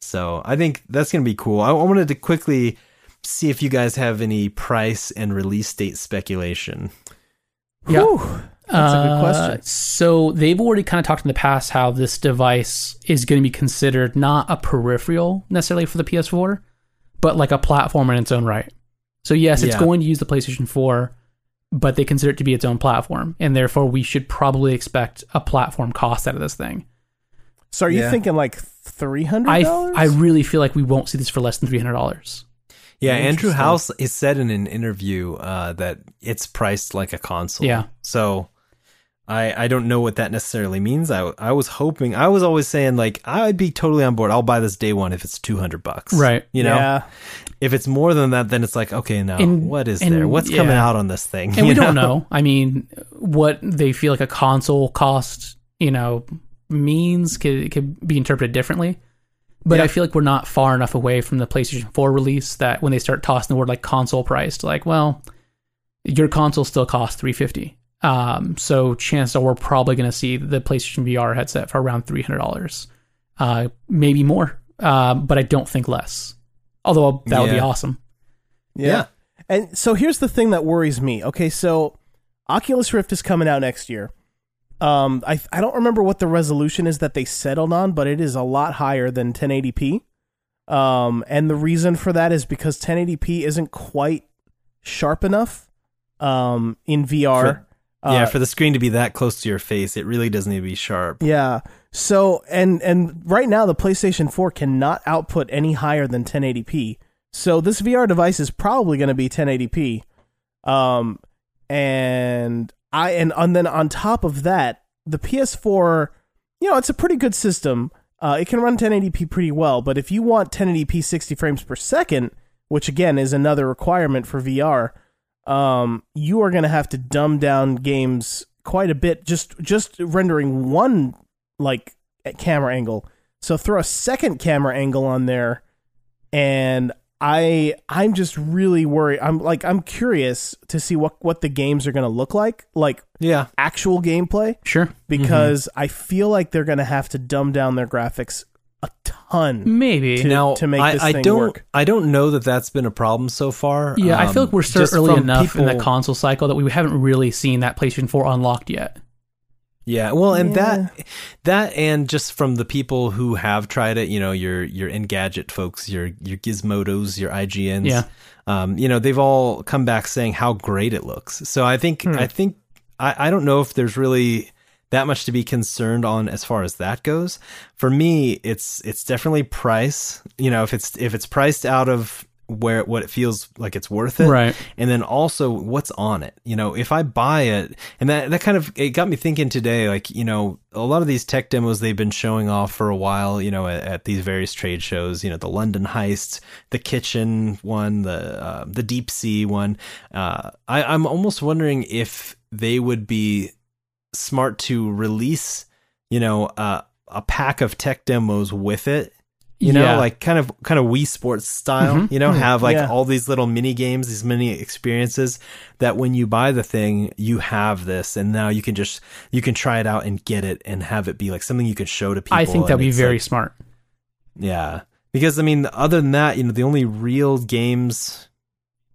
So I think that's going to be cool. I, I wanted to quickly see if you guys have any price and release date speculation. Yeah. Whew. That's a good Uh, question. So they've already kind of talked in the past how this device is going to be considered not a peripheral necessarily for the PS4, but like a platform in its own right. So yes, it's Yeah. going to use the PlayStation 4, but they consider it to be its own platform, and therefore we should probably expect a platform cost out of this thing. So are you Yeah. thinking like three hundred I? I really feel like we won't see this for less than three hundred dollars. Yeah, Andrew House is said in an interview uh, that it's priced like a console. Yeah. So I I don't know what that necessarily means. I I was hoping I was always saying like I'd be totally on board. I'll buy this day one if it's two hundred bucks. Right. You know. Yeah. If it's more than that, then it's like okay, now what is and- there? What's coming out on this thing? and we don't know. I mean, what they feel like a console cost, you know, means could could be interpreted differently. But Yeah. I feel like we're not far enough away from the PlayStation 4 release that when they start tossing the word like console priced, like, well, your console still costs 350. Um, so chances are we're probably going to see the PlayStation VR headset for around $300. Uh, maybe more, um, but I don't think less. Although that would be awesome. Yeah. Yeah. And so here's the thing that worries me. Okay, so Oculus Rift is coming out next year. Um, I I don't remember what the resolution is that they settled on, but it is a lot higher than 1080p. Um, and the reason for that is because 1080p isn't quite sharp enough. Um, in VR. For- yeah, Uh, for the screen to be that close to your face, it really does need to be sharp. Yeah. So and and right now the PlayStation 4 cannot output any higher than 1080p. So this VR device is probably going to be 1080p. Um and I and and then on top of that, the PS4, you know, it's a pretty good system. Uh, it can run 1080p pretty well, but if you want 1080p 60 frames per second, which again is another requirement for VR, um, you are going to have to dumb down games quite a bit just just rendering one like camera angle. So throw a second camera angle on there, and I I'm just really worried. I'm like I'm curious to see what what the games are going to look like, like Yeah. actual gameplay, Sure. because I feel like they're going to have to dumb down their graphics a ton. Maybe. To- now to make I, this I thing don't work. I don't know that that's been a problem so far. yeah, I feel Um, like we're still early from enough in the console cycle that we haven't really seen that PlayStation 4 unlocked yet. Yeah, well, and Yeah. that that and just from the people who have tried it, you know, your your Engadget folks, your your Gizmodos, your IGNs, Yeah. um, you know, they've all come back saying how great it looks. So I think I think I, I don't know if there's really that much to be concerned on as far as that goes. For me, it's it's definitely price. You know, if it's if it's priced out of where what it feels like it's worth it, Right. and then also what's on it you know if i buy it and that that kind of it got me thinking today like you know a lot of these tech demos they've been showing off for a while you know at, at these various trade shows you know the london heist the kitchen one the uh, the deep sea one uh, I, i'm almost wondering if they would be smart to release you know uh, a pack of tech demos with it you know Yeah. like kind of kind of Wii Sports style Mhm. you know have like Yeah. all these little mini games these mini experiences that when you buy the thing you have this and now you can just you can try it out and get it and have it be like something you can show to people I think that'd be very like- smart. yeah because i mean other than that you know the only real games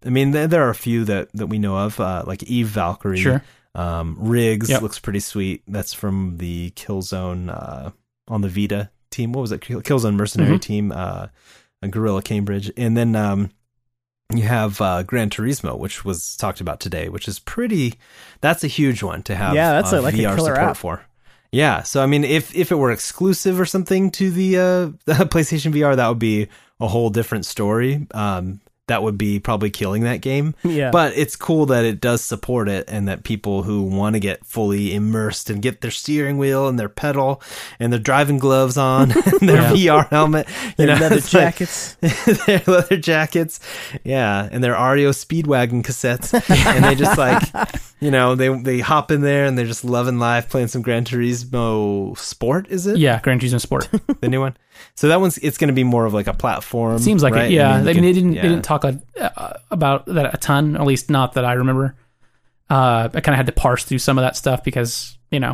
i mean there, there are a few that that we know of uh like eve valkyrie Sure. Um Rigs Yep. looks pretty sweet that's from the killzone uh on the vita team what was it Kill- killzone mercenary Mhm. team uh Guerrilla Cambridge and then um you have uh, Gran Turismo, which was talked about today, which is pretty. That's a huge one to have. Yeah, that's uh, a- like a VR killer support app. for. Yeah, so I mean, if if it were exclusive or something to the uh, the PlayStation VR, that would be a whole different story. Um, that would be probably killing that game. Yeah. But it's cool that it does support it, and that people who want to get fully immersed and get their steering wheel and their pedal and their driving gloves on, and their VR helmet, you Their know, leather like- jackets. their leather jackets, yeah, and their REO Speedwagon cassettes, and they just like, you know, they they hop in there and they're just loving life, playing some Gran Turismo Sport. Is it Yeah, Gran Turismo Sport. the new one? So that one's it's going to be more of like a platform. Seems like right? it. Yeah, I mean, I you mean, they didn't yeah. they didn't talk a, uh, about that a ton, at least not that I remember. Uh, I kind of had to parse through some of that stuff because you know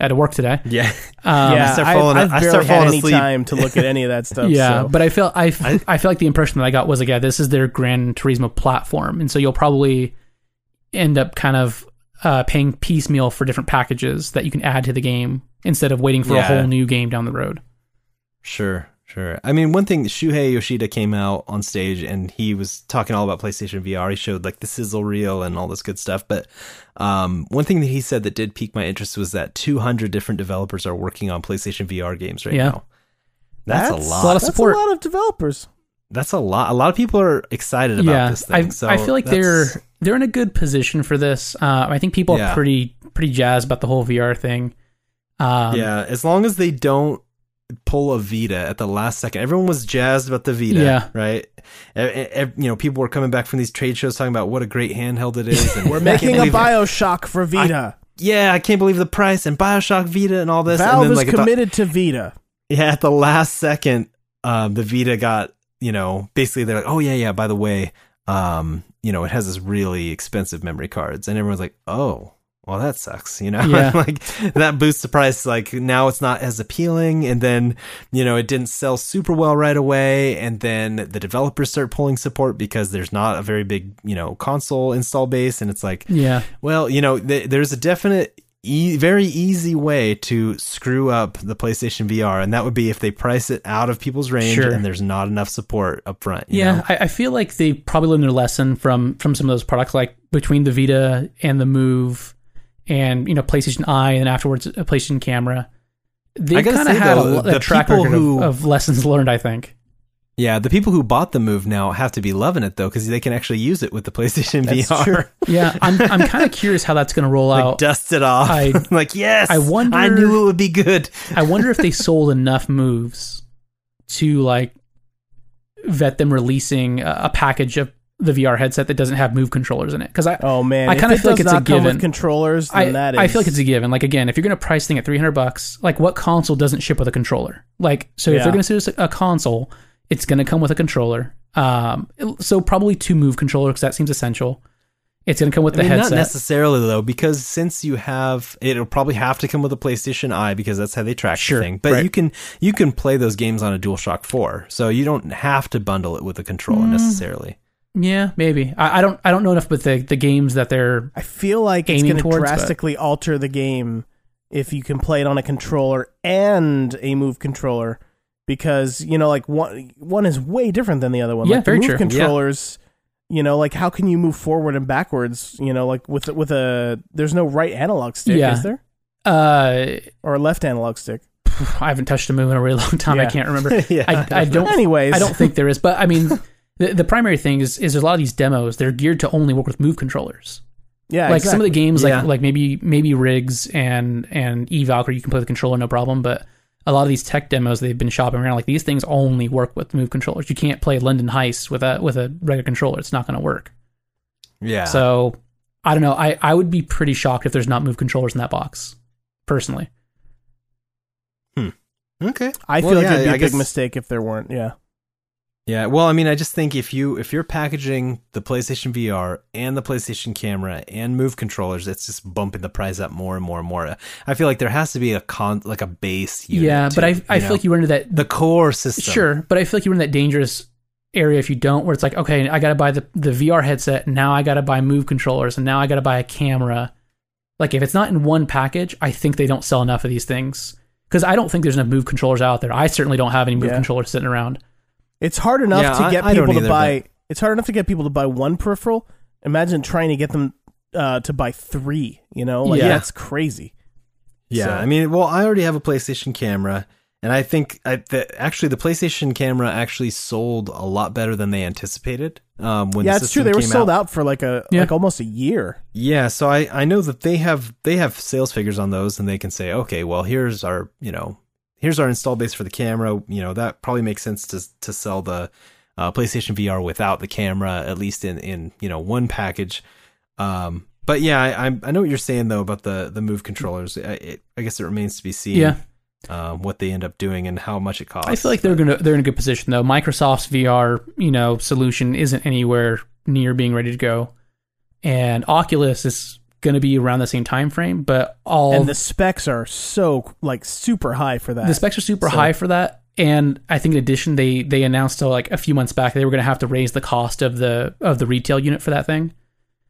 I had to work today. Yeah, Um, yeah, start I, falling- I've I barely start had falling any asleep. time to look at any of that stuff. yeah, so. but I feel I, f- I feel like the impression that I got was like, yeah, this is their Gran Turismo platform, and so you'll probably end up kind of uh, paying piecemeal for different packages that you can add to the game instead of waiting for a whole new game down the road. Sure, sure. I mean, one thing Shuhei Yoshida came out on stage and he was talking all about PlayStation VR. He showed like the sizzle reel and all this good stuff. But um, one thing that he said that did pique my interest was that 200 different developers are working on PlayStation VR games right Yeah. now. That's, That's a a lot. lot of That's support. a lot of developers. That's a lot. A lot of people are excited about yeah, this thing. I, so I feel like that's- they're they're in a good position for this. Uh, I think people Yeah. are pretty pretty jazzed about the whole VR thing. Um, yeah, as long as they don't pull a Vita at the last second. Everyone was jazzed about the Vita, Yeah. right? E- e- e- you know, people were coming back from these trade shows talking about what a great handheld it is. And We're making a Bioshock for Vita. Yeah, I can't believe the price and Bioshock Vita and all this. Valve and then is like the, committed to Vita. yeah, at the last second, um, the Vita got you know basically they're like, oh yeah, yeah. By the way, um, you know, it has this really expensive memory cards, and everyone's like, oh. Well, that sucks, you know. Yeah. like that boosts the price. Like now, it's not as appealing, and then you know it didn't sell super well right away, and then the developers start pulling support because there's not a very big you know console install base, and it's like, yeah, well, you know, th- there's a definite, e- very easy way to screw up the PlayStation VR, and that would be if they price it out of people's range Sure. and there's not enough support up front. yeah. I, I feel like they probably learned their lesson from from some of those products, like between the Vita and the Move, and you know PlayStation Eye, and afterwards a PlayStation Camera. They kind of had though, a, a the track people record who- of, of lessons learned. I think. Yeah, the people who bought the Move now have to be loving it though, because they can actually use it with the PlayStation That's VR. true. Yeah, I'm I'm kind of curious how that's going to roll Like out. dust it off. I- like yes, I wonder- I knew it would be good. I wonder if they sold enough moves to like vet them releasing a, a package of the VR headset that doesn't have move controllers in it. Because I Oh man, I kinda it feel like does it's a not come given. with controllers. I, that is, I feel like it's a given. Like again, if you're going to price thing at 300 bucks, like what console doesn't ship with a controller? Like so, if Yeah. they're going to sell us a console, it's going to come with a controller. Um, so probably two move controllers because that seems essential. It's going to come with I the mean, not necessarily though, because since you have, it'll probably have to come with a PlayStation Eye because that's how they track Sure, the thing. But right. you can you can play those games on a DualShock Four, so you don't have to bundle it with a controller Mm. necessarily. Yeah, maybe. I, I don't. I don't know enough with the the games that they're. I feel like it's going to towards, but- drastically alter the game if you can play it on a controller and a move controller because you know like one one is way different than the other one. Yeah, like the move true. controllers. You know, like how can you move forward and backwards? You know, like with with a there's no right analog stick, Yeah. is there, Uh, or a left analog stick? I haven't touched a move in a really long time. I can't remember. Yeah. I, I don't. Anyways, I don't think there is, but I mean, the the primary thing is is there's a lot of these demos. They're geared to only work with move controllers. Yeah, like some of the games, Yeah. like like maybe maybe Rigs and and E Valkyrie, you can play the controller no problem. But a lot of these tech demos they've been shopping around, like these things only work with move controllers. You can't play London Heist with a with a regular controller. It's not going to work. Yeah. So I don't know. I I would be pretty shocked if there's not move controllers in that box, personally. Hmm. Okay. I feel Well, like yeah, it'd be a I big guess- mistake if there weren't. Yeah, Yeah, well, I mean, I just think if you if you're packaging the PlayStation VR and the PlayStation camera and Move controllers, it's just bumping the price up more and more and more. I feel like there has to be a con like a base. Unit yeah, but too, I I know? feel like you run into that the core system. Sure, but I feel like you're in that dangerous area if you don't, where it's like, okay, I got to buy the, the VR headset, now I got to buy Move controllers, and now I got to buy a camera. Like, if it's not in one package, I think they don't sell enough of these things. Because I don't think there's enough Move controllers out there. I certainly don't have any Move Yeah. controllers sitting around. It's hard enough Yeah, to get I people to either, buy. It's hard enough to get people to buy one peripheral. Imagine trying to get them uh, to buy three. You know, like Yeah. that's crazy. Yeah, So- I mean, well, I already have a PlayStation camera, and I think I, the, actually the PlayStation camera actually sold a lot better than they anticipated. Um, when yeah, it's true. They were sold out. out for like a Yeah. like almost a year. Yeah, so I I know that they have they have sales figures on those, and they can say, okay, well, here's our you know here's our install base for the camera. You know that probably makes sense to to sell the uh, PlayStation VR without the camera, at least in in you know one package. Um, but yeah, I I know what you're saying though about the the Move controllers. I, it, I guess it remains to be seen. Yeah. Um, what they end up doing and how much it costs. I feel like they're gonna they're in a good position though. Microsoft's VR, you know, solution isn't anywhere near being ready to go, and Oculus is gonna be around the same time frame. But all and the specs are so like super high for that. the specs are super So- high for that and i think in addition they they announced uh, like a few months back they were going to have to raise the cost of the of the retail unit for that thing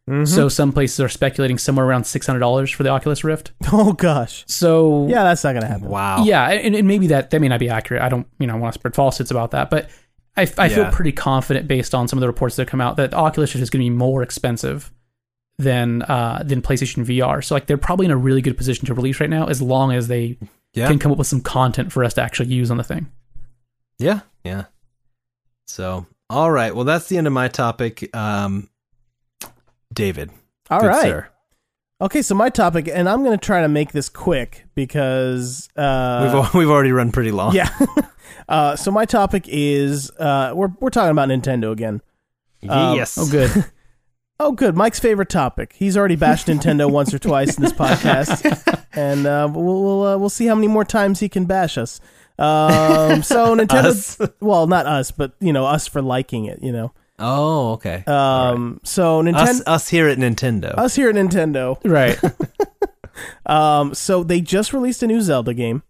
Mhm. so some places are speculating somewhere around $600 for the oculus rift oh gosh, so yeah, that's not gonna happen. wow. yeah and, and maybe that that may not be accurate i don't you know want to spread falsehoods about that but i, I feel pretty confident based on some of the reports that come out that the oculus rift is going to be more expensive than uh than playstation vr so like they're probably in a really good position to release right now as long as they yeah, can come up with some content for us to actually use on the thing yeah, yeah. So all right, well that's the end of my topic. Um, David, All good right. sir. Okay, so my topic, and I'm gonna try to make this quick because uh, We've we've already run pretty long. yeah. uh, so my topic is uh, we're we're talking about Nintendo again. Um, yes. oh good Oh, good. Mike's favorite topic. He's already bashed Nintendo once or twice in this podcast, and uh, we'll we'll, uh, we'll see how many more times he can bash us. Um, so Nintendo, Us. well, not us, but you know, us for liking it. You know, Oh, okay. um, so us, Nintendo, us here at Nintendo. us here at Nintendo. right Um, so they just released a new Zelda game.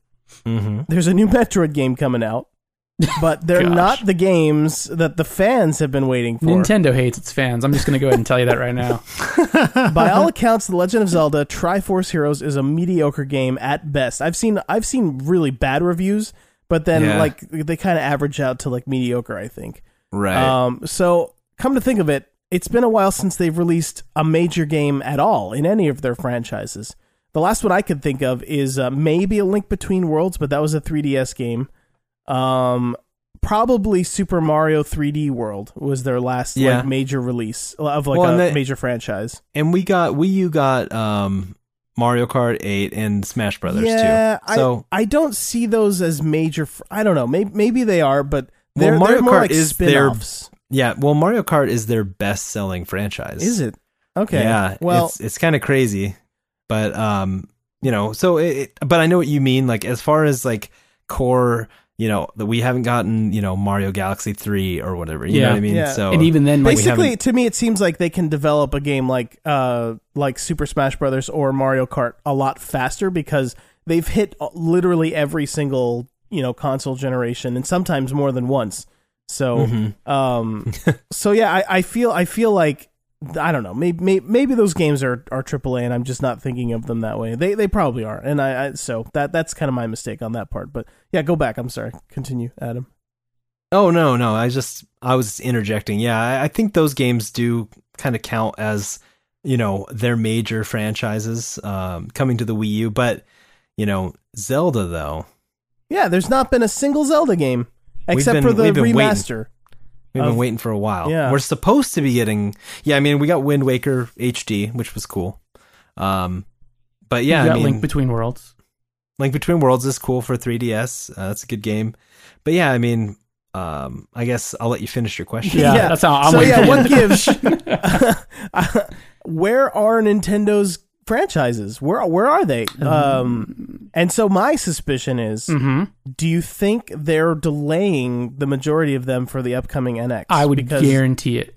mm-hmm. There's a new Metroid game coming out, but they're Gosh. not the games that the fans have been waiting for. Nintendo hates its fans. I'm just going to go ahead and tell you that right now. By all accounts, The Legend of Zelda: Triforce Heroes is a mediocre game at best. I've seen I've seen really bad reviews, but then Yeah. like they kind of average out to like mediocre. I think. Right. Um, so come to think of it, it's been a while since they've released a major game at all in any of their franchises. The last one I could think of is uh, maybe a Link Between Worlds, but that was a 3DS game. Um, probably Super Mario 3D World was their last Yeah. like major release of like Well, a that- major franchise. And we got Wii U got um Mario Kart 8 and Smash Brothers yeah, too. So I I don't see those as major. Fr- I don't know. Maybe maybe they are, but they're, Well, Mario they're Kart like is their- spin-offs. yeah, well Mario Kart is their best selling franchise. Is it? Okay. Yeah. Well, it's it's kind of crazy, but um, you know, so it, it- but I know what you mean. Like as far as like core, you know, that we haven't gotten, you know, Mario Galaxy three or whatever. You know Yeah. what I mean? Yeah. So and even then, like, basically, haven't- to me, it seems like they can develop a game like uh like Super Smash Brothers or Mario Kart a lot faster because they've hit literally every single you know console generation and sometimes more than once. So Mhm. um so yeah, I, I feel I feel like I don't know. Maybe, maybe maybe those games are are AAA, and I'm just not thinking of them that way. They they probably are, and I, I so that that's kind of my mistake on that part. But yeah, go back. I'm sorry. Continue, Adam. Oh no, no. I just I was interjecting. Yeah, I, I think those games do kind of count as you know their major franchises um, coming to the Wii U. But you know, Zelda though, Yeah, there's not been a single Zelda game except been- for the we've waiting. Remaster. we've Of- been waiting for a while. Yeah. We're supposed to be getting. Yeah, I mean, we got Wind Waker HD, which was cool. Um, but yeah, you I mean, Link Between Worlds. Link Between Worlds is cool for 3DS. Uh, that's a good game. But yeah, I mean, um, I guess I'll let you finish your question. Yeah, Yeah. that's how I'm so waiting yeah, what you. gives? where are Nintendo's franchises? Where where are they? Um, and so my suspicion is, hmm do you think they're delaying the majority of them for the upcoming NX? I would because, guarantee it.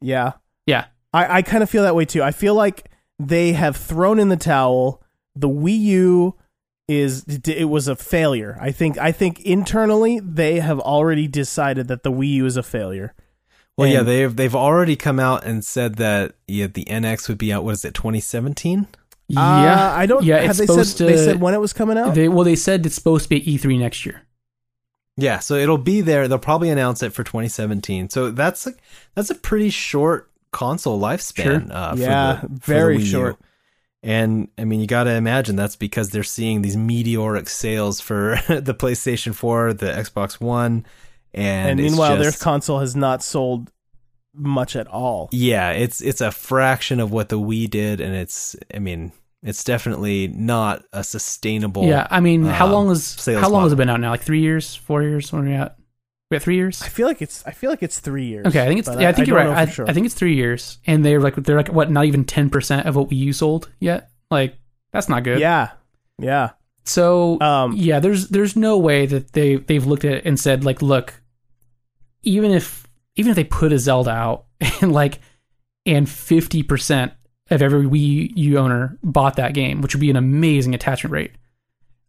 Yeah, Yeah. I, I kind of feel that way too. I feel like they have thrown in the towel. The Wii U is it was a failure. I think I think internally they have already decided that the Wii U is a failure. Well, yeah, they've they've already come out and said that yeah, the NX would be out. What is it, 2017? Uh, Yeah, I don't. Yeah, have it's they supposed said to. they said when it was coming out? They, well, they said it's supposed to be E3 next year. Yeah, so it'll be there. They'll probably announce it for 2017. So that's like that's a pretty short console lifespan. Sure. Uh, Yeah, for the, for very the Wii U. short. And I mean, you got to imagine that's because they're seeing these meteoric sales for the PlayStation 4, the Xbox One, and, and it's meanwhile, their console has not sold much at all. Yeah, it's it's a fraction of what the Wii did, and it's I mean it's definitely not a sustainable. Yeah, I mean, how um, long is how long has it been out now? Like three years, four years? When are we at? We at three years? I feel like it's. I feel like it's three years. Okay, I think it's. Yeah, I think you're right. I, sure. I think it's three years, and they're like they're like what? Not even ten percent of what Wii U sold yet. Like that's not good. Yeah, yeah. So Um, yeah, there's there's no way that they they've looked at it and said like, look, even if even if they put a Zelda out and like and fifty percent of every Wii U owner bought that game, which would be an amazing attachment rate.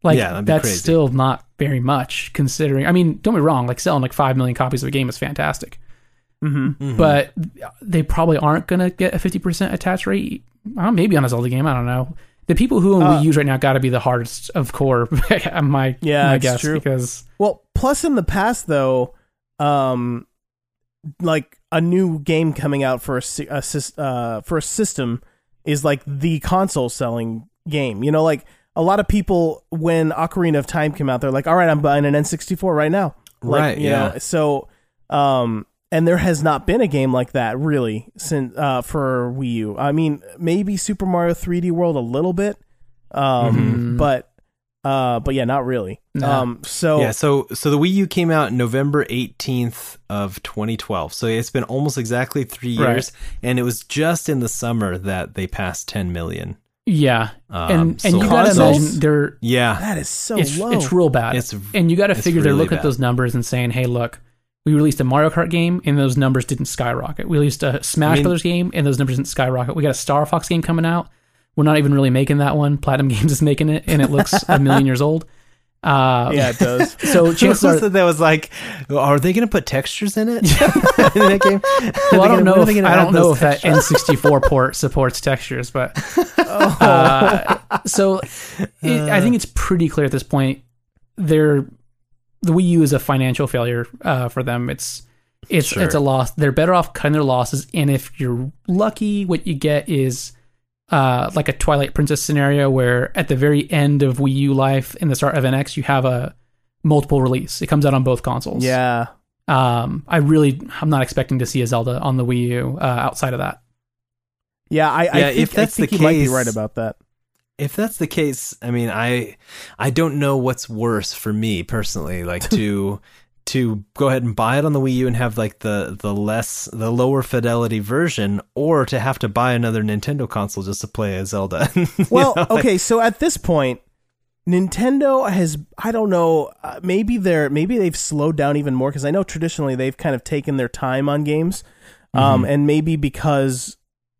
Like Yeah, that'd be that's crazy. still not very much considering. I mean, don't be wrong. Like selling like five million copies of a game is fantastic, mhm. Mhm. but they probably aren't gonna get a fifty percent attach rate. Uh, maybe on a Zelda game. I don't know. The people who own Uh, Wii U's right now got to be the hardest of core. my Yeah, my it's guess true. because Well, plus in the past though, um, like a new game coming out for a, a uh for a system is like the console selling game. You know, like a lot of people when Ocarina of Time came out, they're like, "All right, I'm buying an N64 right now." Like, Right, You yeah. know, so um. And there has not been a game like that really since uh, for Wii U. I mean, maybe Super Mario 3D World a little bit, um, Mhm. but uh, but yeah, not really. No. Um, so yeah, so so the Wii U came out November 18th of 2012. So it's been almost exactly 3 Right. years and it was just in the summer that they passed 10 million. yeah, Um, and and so- you got to Consoles? imagine they're Yeah. That is so it's low. it's real bad. It's and you got to it's figure they're really looking at those numbers and saying, "Hey, look, we released a Mario Kart game and those numbers didn't skyrocket. We released a Smash I mean- Brothers game and those numbers didn't skyrocket. We got a Star Fox game coming out. We're not even really making that one. Platinum Games is making it, and it looks a million years old. Uh, yeah, it does. So chances are, that was like, are they going to put textures in it? in that game? well, I don't know. If, I don't know if that N64 port supports textures, but uh, so it, I think it's pretty clear at this point. They're the Wii U is a financial failure uh, for them. It's it's Sure. it's a loss. They're better off cutting their losses, and if you're lucky, what you get is uh, like a Twilight Princess scenario where at the very end of Wii U life and the start of NX, you have a multiple release. It comes out on both consoles. Yeah. Um, I really, I'm not expecting to see a Zelda on the Wii U uh, outside of that. Yeah, I, I Yeah, think, if that's I think the you might be right about that. if that's the case, I mean, I I don't know what's worse for me personally, like to to go ahead and buy it on the Wii U and have like the the less the lower fidelity version, or to have to buy another Nintendo console just to play a Zelda. Well, know, like- okay, so at this point, Nintendo has I don't know, uh, maybe they're maybe they've slowed down even more because I know traditionally they've kind of taken their time on games, um, Mm-hmm. and maybe because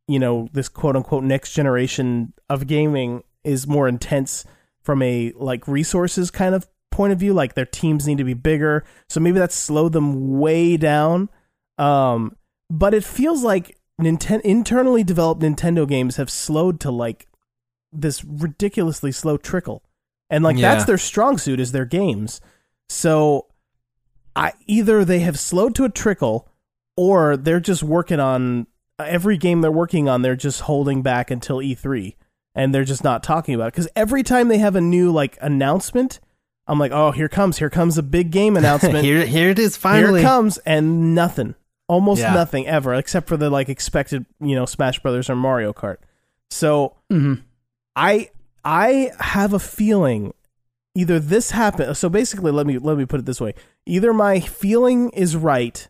you know this quote unquote next generation of gaming is more intense from a like resources kind of point of view, like their teams need to be bigger, so maybe that's slowed them way down. Um, but it feels like Ninten- internally developed Nintendo games have slowed to like this ridiculously slow trickle. And like Yeah. that's their strong suit is their games. So I either they have slowed to a trickle or they're just working on every game they're working on they're just holding back until E3 and they're just not talking about it cuz every time they have a new like announcement I'm like, "Oh, here comes here comes a big game announcement." here here it is Here finally. it comes, and nothing, almost Yeah. nothing ever, except for the like expected, you know, Smash Brothers or Mario Kart. So hmm I I have a feeling either this happened. So basically, let me let me put it this way: either my feeling is right,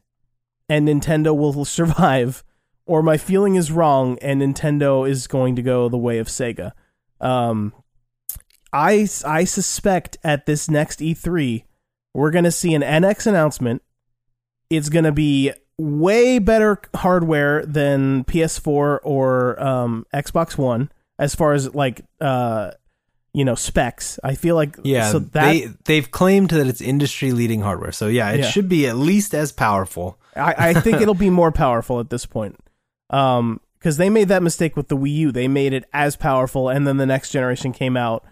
and Nintendo will survive, or my feeling is wrong, and Nintendo is going to go the way of Sega. Um, I I suspect at this next E3, we're going to see an NX announcement. It's going to be way better hardware than PS4 or um, Xbox One as far as like uh, you know specs. I feel like Yeah, so that they they've claimed that it's industry leading hardware. So yeah, it Yeah. should be at least as powerful. I, I think it'll be more powerful at this point. Um, because they made that mistake with the Wii U. They made it as powerful, and then the next generation came out,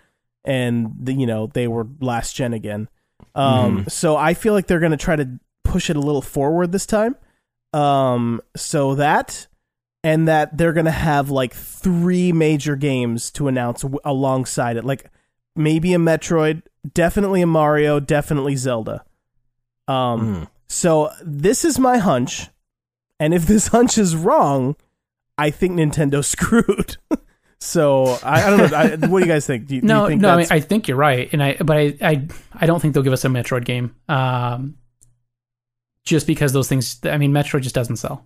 and the, you know they were last gen again. Um, so I feel like they're going to try to push it a little forward this time. Um, so that and that they're going to have like three major games to announce w- alongside it, like maybe a Metroid, definitely a Mario, definitely Zelda. Um, Mm. so this is my hunch, and if this hunch is wrong, I think Nintendo screwed. So I, I don't know. I, what do you guys think? Do you, do No, you think no, I mean I think you're right, and I but I, I I don't think they'll give us a Metroid game. Um, just because those things, I mean, Metroid just doesn't sell.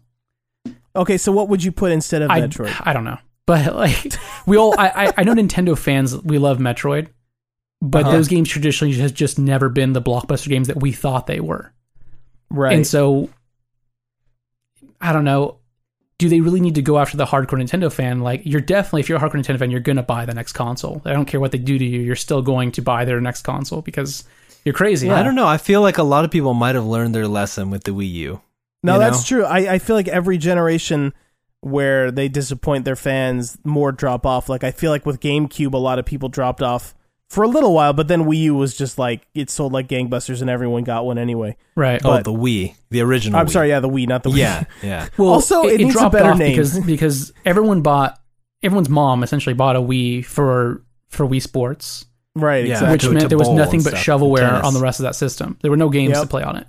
okay. So what would you put instead of I, Metroid? I don't know, but like we all, I, I- I know Nintendo fans, we love Metroid, but Uh-huh. those games traditionally has just never been the blockbuster games that we thought they were, right. and so I don't know. Do they really need to go after the hardcore Nintendo fan? Like, you're definitely, if you're a hardcore Nintendo fan, you're going to buy the next console. I don't care what they do to you, you're still going to buy their next console because you're crazy. I don't know. I feel like a lot of people might have learned their lesson with the Wii U. no, you that's know? true. I, I feel like every generation where they disappoint their fans, more drop off. Like I feel like with GameCube, a lot of people dropped off for a little while, but then Wii U was just like it sold like gangbusters, and everyone got one anyway. Right. Oh, the Wii, the original. I'm Wii. sorry, yeah, the Wii, not the Wii. Yeah, yeah. Well, Also, it needs a dropped better off name. because because everyone bought everyone's mom essentially bought a Wii for for Wii Sports, right. Yeah. Exactly. which to- meant to there was nothing but shovelware on the rest of that system. There were no games Yep. to play on it.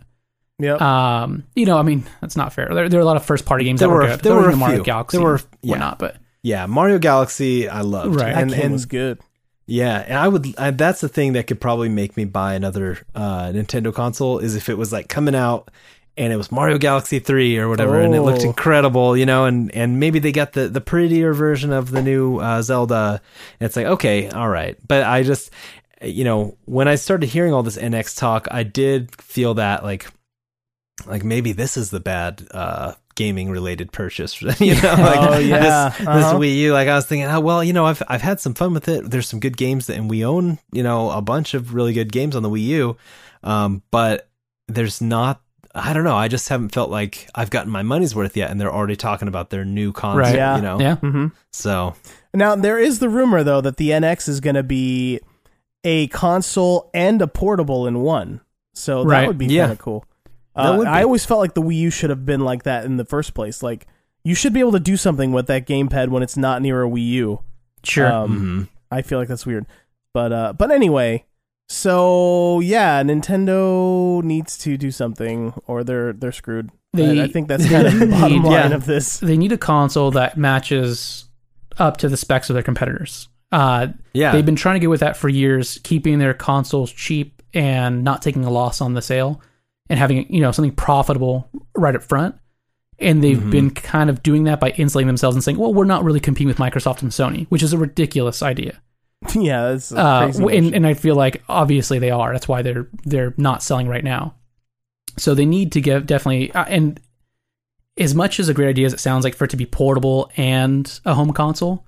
Yep. Um, you know, I mean, that's not fair. There, there are a lot of first party games There that were, were- good. there There were were a the Mario few. Galaxy. There were- were yeah. not, but Yeah, Mario Galaxy, I loved. Right. that and, game and was good. Yeah, and I would. I, that's the thing that could probably make me buy another uh, Nintendo console is if it was like coming out and it was Mario Galaxy three or whatever, and it looked Oh. incredible, you know, and and maybe they got the the prettier version of the new uh, Zelda. And it's like okay, all right, but I just. You know, when I started hearing all this NX talk, I did feel that like like maybe this is the bad uh gaming related purchase you know like Oh, yeah. this, this Uh-huh. Wii U like I was thinking oh well you know I've I've had some fun with it there's some good games that and we own you know a bunch of really good games on the Wii U um but there's not I don't know I just haven't felt like I've gotten my money's worth yet and they're already talking about their new console Right. Yeah. you know yeah, hmm so Now there is the rumor though that the NX is going to be a console and a portable in one. So that Right. would be Yeah. kind of cool. Uh. I always felt like the Wii U should have been like that in the first place. Like you should be able to do something with that gamepad when it's not near a Wii U. sure. Um, mhm. I feel like that's weird. But uh, but anyway, So yeah, Nintendo needs to do something, or they're they're screwed. They- I, I think that's kind of the bottom need- line yeah. of this. They need a console that matches up to the specs of their competitors. Uh, Yeah. They've been trying to get with that for years, keeping their consoles cheap and not taking a loss on the sale and having, you know, something profitable right up front. And they've Mm-hmm. been kind of doing that by insulating themselves and saying, well, we're not really competing with Microsoft and Sony, which is a ridiculous idea. yeah, that's Uh, crazy. and, and I feel like obviously they are. That's why they're they're not selling right now. So they need to give definitely uh, and as much as a great idea as it sounds like for it to be portable and a home console,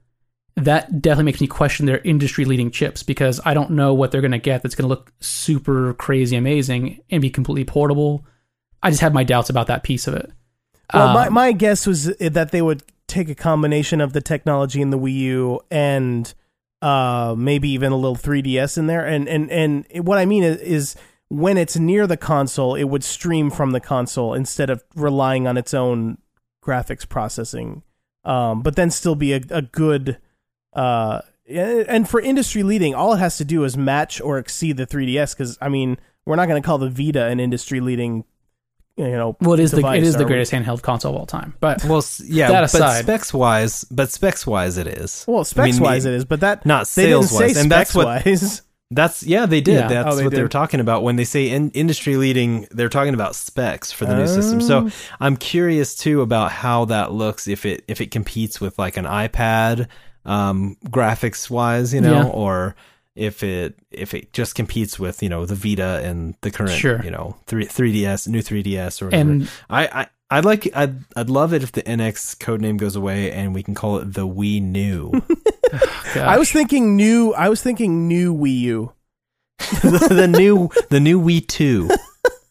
that definitely makes me question their industry leading chips because I don't know what they're going to get that's going to look super crazy amazing and be completely portable. I just have my doubts about that piece of it. Well, my, Um, my guess was that they would take a combination of the technology in the Wii U and uh, maybe even a little 3DS in there. And and and what I mean is, is when it's near the console, it would stream from the console instead of relying on its own graphics processing. Um, but then still be a, a good. Uh, and for industry leading, all it has to do is match or exceed the 3DS. Because I mean, we're not going to call the Vita an industry leading. You know, well, it is the it device, is the are we? greatest handheld console of all time. But well, yeah, That but specs wise, but specs wise, it is. Well, specs I mean, wise, it is, but that not they didn't sales-wise, say and that's specs what- wise. That's yeah, they did. Yeah. That's Oh, they what they were talking about when they say in, industry leading. They're talking about specs for the new system. So Oh. I'm curious too about how that looks if it if it competes with like an iPad um, graphics wise, you know, Yeah. or if it if it just competes with you know the Vita and the current Sure. you know three 3ds new 3ds or whatever. and I, I I'd like I'd I'd love it if the NX code name goes away and we can call it the Wii New. I was thinking new. I was thinking new Wii U. the, the new the new Wii Two.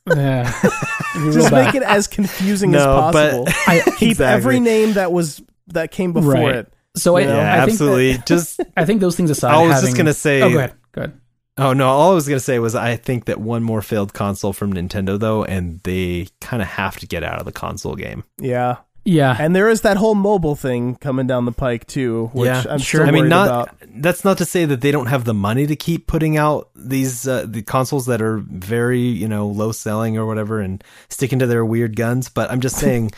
yeah, It'd be real Just make it as confusing as No, but- possible. I, Keep Exactly. every name that was that came before Right. it. So I, Yeah, I think absolutely. just I think those things aside, I was having- just gonna say. Oh, go ahead. Go ahead. Oh no! All I was gonna say was I think that one more failed console from Nintendo though, and they kind of have to get out of the console game. Yeah, Yeah, and there is that whole mobile thing coming down the pike too, which Yeah, I'm sure. still I mean, not about. that's not to say that they don't have the money to keep putting out these uh, the consoles that are very you know low selling or whatever, and sticking to their weird guns. But I'm just saying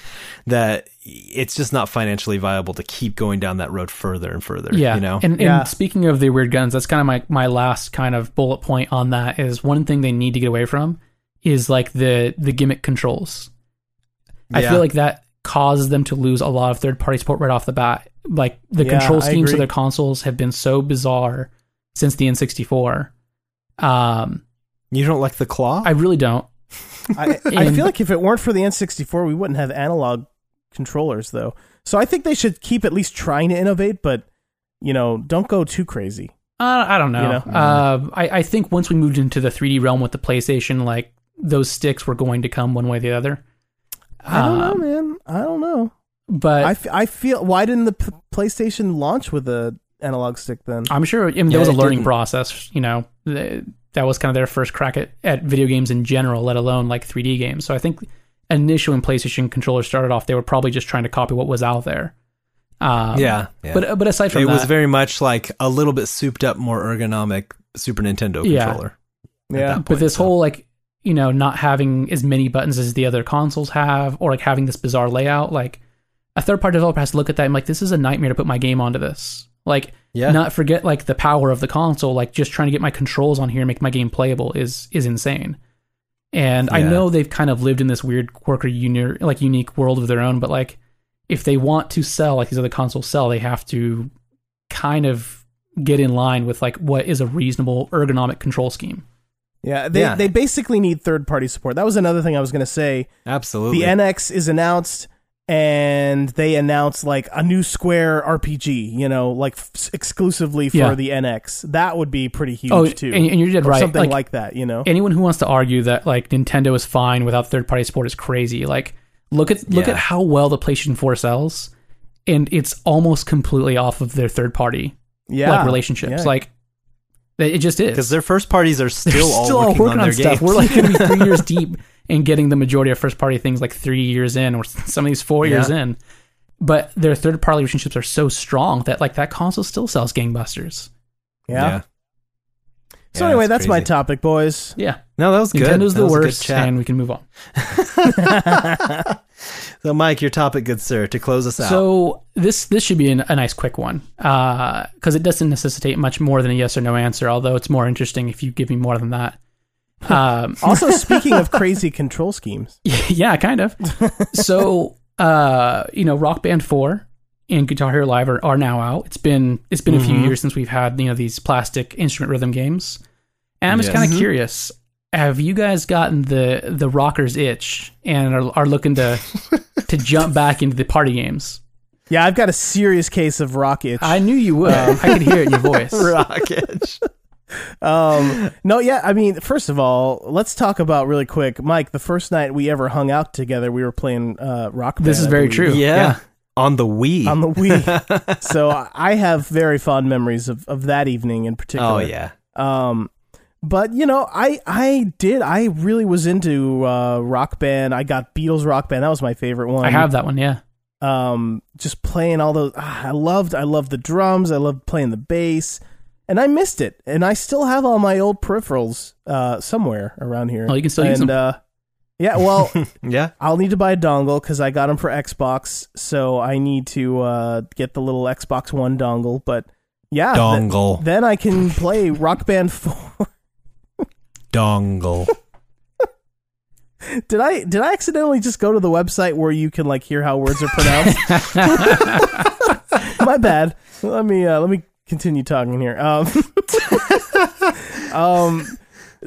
that it's just not financially viable to keep going down that road further and further. yeah. you know. And, and Yeah. speaking of the weird guns, that's kind of my my last kind of bullet point on that is one thing they need to get away from is like the the gimmick controls. I feel like that causes them to lose a lot of third party support right off the bat. Like the Yeah, control schemes of their consoles have been so bizarre since the N64. Um, you don't like the claw? I really don't. I, I feel like if it weren't for the N64, we wouldn't have analog controllers though. So I think they should keep at least trying to innovate, but you know, don't go too crazy. Uh, I don't know. You know? Uh, I, I think once we moved into the 3D realm with the PlayStation, like those sticks were going to come one way or the other. I don't know, Um, man. I don't know. But I, f- I feel why didn't the P- PlayStation launch with a analog stick then? I'm sure I mean, Yeah, there was a learning didn't. process. You know, Th- that was kind of their first crack at, at video games in general, let alone like 3D games. So I think initially when PlayStation controllers started off, they were probably just trying to copy what was out there. Um, yeah, yeah. But but aside from it that, was very much like a little bit souped up, more ergonomic Super Nintendo controller. at Yeah. that but this so. whole like you know not having as many buttons as the other consoles have or like having this bizarre layout like a third party developer has to look at that and like this is a nightmare to put my game onto this like Yeah. not forget like the power of the console like just trying to get my controls on here and make my game playable is is insane and i know they've kind of lived in this weird quirky uni- like unique world of their own but like if they want to sell like these other consoles sell they have to kind of get in line with like what is a reasonable ergonomic control scheme Yeah, they Yeah. they basically need third party support. That was another thing I was going to say. Absolutely. The NX is announced and they announced like a new Square RPG, you know, like f- exclusively for Yeah. the NX. That would be pretty huge Oh, too. and- and you're dead or right. Something Like- like, that, you know. anyone who wants to argue that like Nintendo is fine without third party support is crazy. Like look at look Yeah. at how well the PlayStation 4 sells and it's almost completely off of their third party yeah. like relationships. Yeah. Like it just is. because their first parties are still, They're all still all working, working on on, their stuff. games. We're like going to be 3 years deep and getting the majority of first party things like 3 years in or some of these 4 years in. But their third party relationships are so strong that like that console still sells gangbusters. yeah. So Yeah, anyway, that's that's my topic, boys. Yeah. No, that was good. Nintendo's That the was a good worst, chat. and we can move on. So, Mike, your topic, good sir, to close us out. So this this should be an, a nice quick one uh, because it doesn't necessitate much more than a yes or no answer. Although it's more interesting if you give me more than that. Um, Also, speaking of crazy control schemes, yeah, kind of. so uh, you know, Rock Band Four and Guitar Hero Live are, are now out. It's been it's been a few years since we've had you know these plastic instrument rhythm games, and I'm just Yes. kind of curious. Have you guys gotten the the rocker's itch and are, are looking to to jump back into the party games? yeah, I've got a serious case of rock itch. I knew you would. I could hear it in your voice. Rocket. Um, no, yeah, I mean, first of all, let's talk about really quick, Mike. The first night we ever hung out together, we were playing uh, Rock Band. This is very true. yeah. Yeah. On the Wii. on the Wii. so I have very fond memories of, of that evening in particular. oh, yeah. Um, but you know, I I did I really was into uh, Rock Band. I got Beatles Rock Band. That was my favorite one. I have that one. Yeah. um just playing all those ah, I loved I loved the drums, I loved playing the bass, and I missed it. And I still have all my old peripherals uh somewhere around here. Oh, you can still use them. Uh, yeah, well, Yeah. I'll need to buy a dongle because I got them for Xbox, so I need to uh, get the little Xbox One dongle. But yeah, th- Dongle. then I can play Rock Band Four. Dongle. did I did I accidentally just go to the website where you can like hear how words are pronounced? My bad. Let me uh, let me continue talking here. Um, um,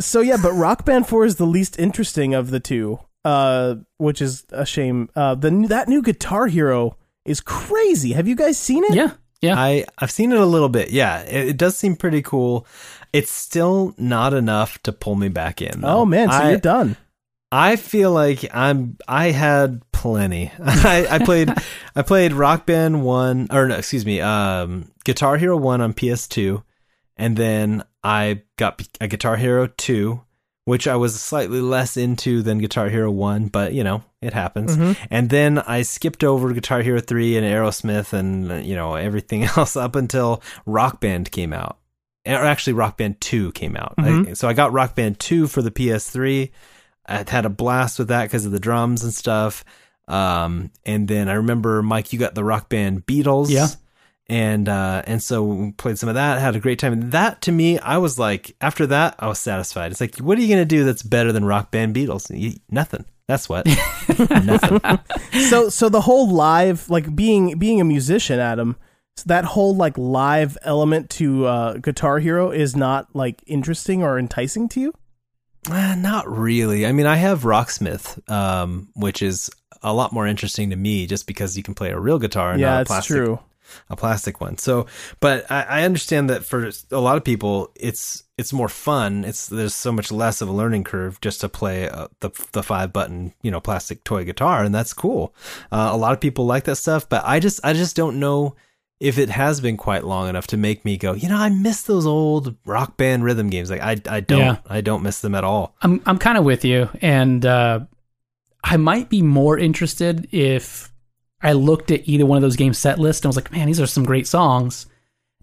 so yeah, but Rock Band Four is the least interesting of the two, uh, which is a shame. Uh, the that new Guitar Hero is crazy. Have you guys seen it? Yeah. Yeah. I I've seen it a little bit. Yeah, it, it does seem pretty cool. It's still not enough to pull me back in. though. Oh man, so I, you're done. I feel like I'm. I had plenty. I, I played. I played Rock Band one, or no, excuse me, um, Guitar Hero one on PS2, and then I got a Guitar Hero two, which I was slightly less into than Guitar Hero one, but you know it happens. And then I skipped over Guitar Hero three and Aerosmith and you know everything else up until Rock Band came out. Or actually, Rock Band 2 came out. I- so I got Rock Band 2 for the PS3. I had a blast with that because of the drums and stuff. Um, and then I remember Mike, you got the Rock Band Beatles. Yeah. And uh, and so we played some of that, had a great time. And that to me, I was like, after that, I was satisfied. It's like, what are you gonna do that's better than Rock Band Beatles? You, nothing. That's what. nothing. so so the whole live like being being a musician adam so that whole like live element to uh guitar hero is not like interesting or enticing to you Uh, not really. I mean, I have Rocksmith, um, which is a lot more interesting to me, just because you can play a real guitar and yeah not a plastic, true a plastic one. So, but I, I understand that for a lot of people, it's it's more fun. It's there's so much less of a learning curve just to play uh, the the five button you know plastic toy guitar, and that's cool. Uh, a lot of people like that stuff, but I just I just don't know if it has been quite long enough to make me go, you know, I miss those old rock band rhythm games. Like I I don't Yeah. I don't miss them at all. I'm I'm kind of with you, and uh, I might be more interested if I looked at either one of those game set list and was like, man, these are some great songs.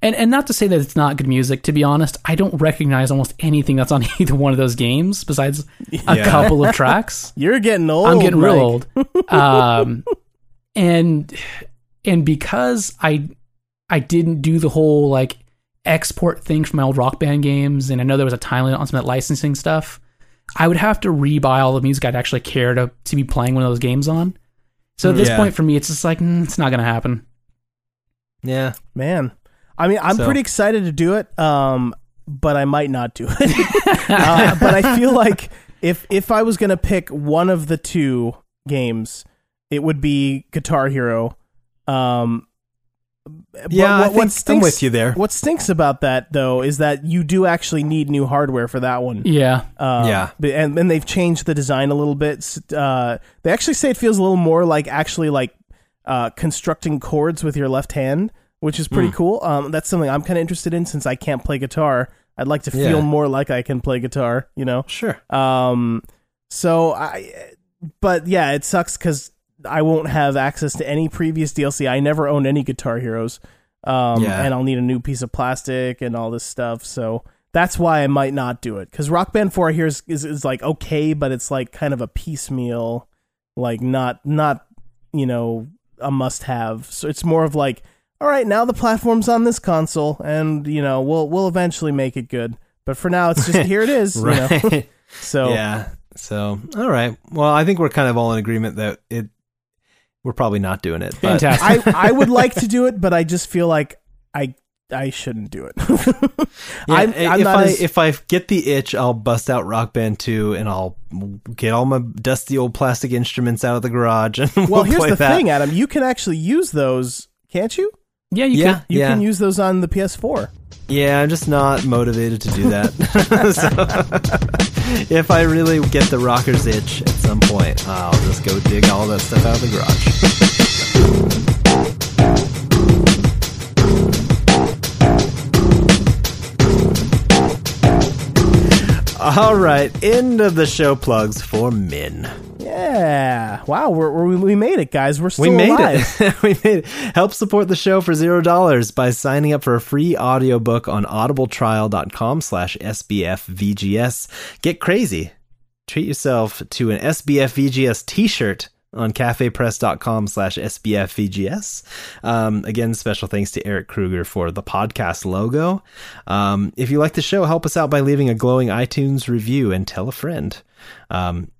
And and not to say that it's not good music. To be honest, I don't recognize almost anything that's on either one of those games besides a Yeah. couple of tracks. you're getting old I'm getting real old. Um, and and because I I didn't do the whole like export thing from my old rock band games, and I know there was a time limit on some of that licensing stuff. I would have to rebuy all the music I'd actually care to to be playing one of those games on. So at this Yeah. point, for me, it's just like mm, it's not going to happen. Yeah. man i mean i'm So- pretty excited to do it um but i might not do it uh, but i feel like if if i was gonna pick one of the two games it would be guitar hero um but Yeah, I think I'm with you there. What stinks about that though is that you do actually need new hardware for that one. Yeah, Uh, Yeah. but- and and they've changed the design a little bit. Uh, they actually say it feels a little more like actually like uh, constructing chords with your left hand, which is pretty cool. Um, that's something I'm kind of interested in since I can't play guitar. I'd like to feel Yeah. more like I can play guitar. You know. Sure. Um, so I, but yeah, it sucks because I won't have access to any previous DLC. I never owned any Guitar Heroes. Um, Yeah. and I'll need a new piece of plastic and all this stuff. So That's why I might not do it because Rock Band Four here is, is is like okay, but it's like kind of a piecemeal, like not not you know a must have. So it's more of like, all right, now the platform's on this console, and you know we'll we'll eventually make it good. But for now, it's just here it is. You know? Right. So yeah. So, all right. Well, I think we're kind of all in agreement that it we're probably not doing it. But Fantastic. I I would like to do it, but I just feel like I I shouldn't do it. Yeah, I'm, i- I'm if not I as, if I get the itch, I'll bust out Rock Band 2 and I'll get all my dusty old plastic instruments out of the garage and we'll, well. Here's play the that. thing, Adam. You can actually use those, can't you? Yeah, you yeah, You yeah, can use those on the PS4. yeah. I'm just not motivated to do that. so, if I really get the rocker's itch at some point, I'll just go dig all that stuff out of the garage. All right, end of the show plugs for Min. Yeah. Wow. We're, we're, we made it, guys. We're still we made alive. it. we made it. Help support the show for zero dollars by signing up for a free audiobook on audibletrial.com slash sbfvgs. Get crazy. Treat yourself to an SBF VGS t-shirt on cafepress.com slash sbfvgs. Um, again, special thanks to Eric Kruger for the podcast logo. Um, if you like the show, help us out by leaving a glowing iTunes review and tell a friend. Um,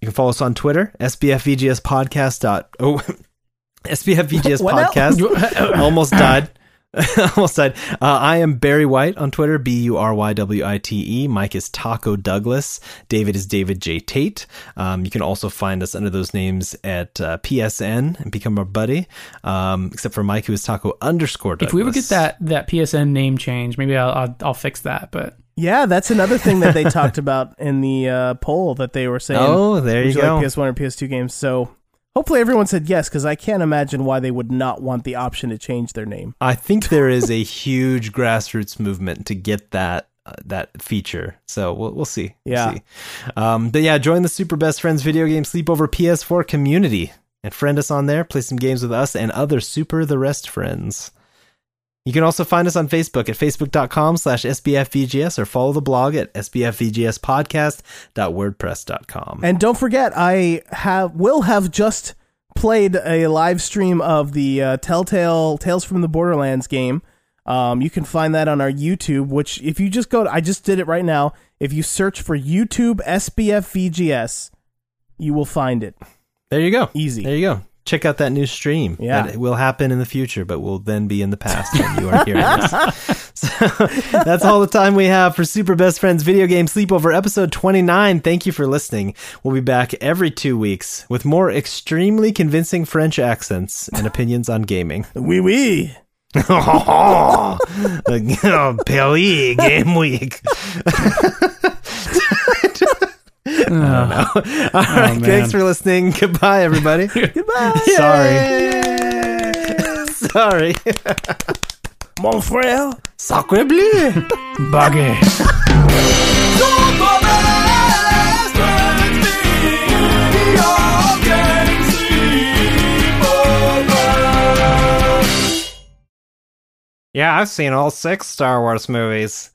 you can follow us on Twitter, SBFVGS podcast. Dot, oh, SBFVGS What podcast. Almost died. Almost died. Uh, I am Barry White on Twitter, B U R Y W I T E. Mike is Taco Douglas. David is David J. Tate. Um, you can also find us under those names at uh, PSN and become our buddy. Um, except for Mike, who is Taco underscore Douglas. If we ever get that that PSN name change, maybe I'll I'll, I'll fix that. But Yeah, that's another thing that they talked about in the uh, poll that they were saying. Oh, there would you you go. like PS1 or PS2 games? So hopefully everyone said yes, because I can't imagine why they would not want the option to change their name. I think there is a huge grassroots movement to get that uh, that feature. So we'll we'll see. We'll Yeah. see. Um, but yeah, join the Super Best Friends video game sleepover PS4 community and friend us on there. Play some games with us and other Super the Rest friends. You can also find us on Facebook at facebook.com slash SBFVGS or follow the blog at SBFVGSpodcast.wordpress.com. And don't forget, I have will have just played a live stream of the uh, Telltale Tales from the Borderlands game. Um, you can find that on our YouTube. Which, if you just go, to, I just did it right now. If you search for YouTube SBFVGS, you will find it. There you go. Easy. There you go. Check out that new stream. Yeah. That will happen in the future, but will then be in the past when you are hearing this. So that's all the time we have for Super Best Friends Video Game Sleepover episode 29. Thank you for listening. We'll be back every two weeks with more extremely convincing French accents and opinions on gaming. Wee wee. oh, Paris Game Week. Oh. All right, oh, man. thanks for listening. Goodbye, everybody. Goodbye. Sorry. Sorry. Mon frère. Sacre bleu. Buggy. Yeah, I've seen all six Star Wars movies.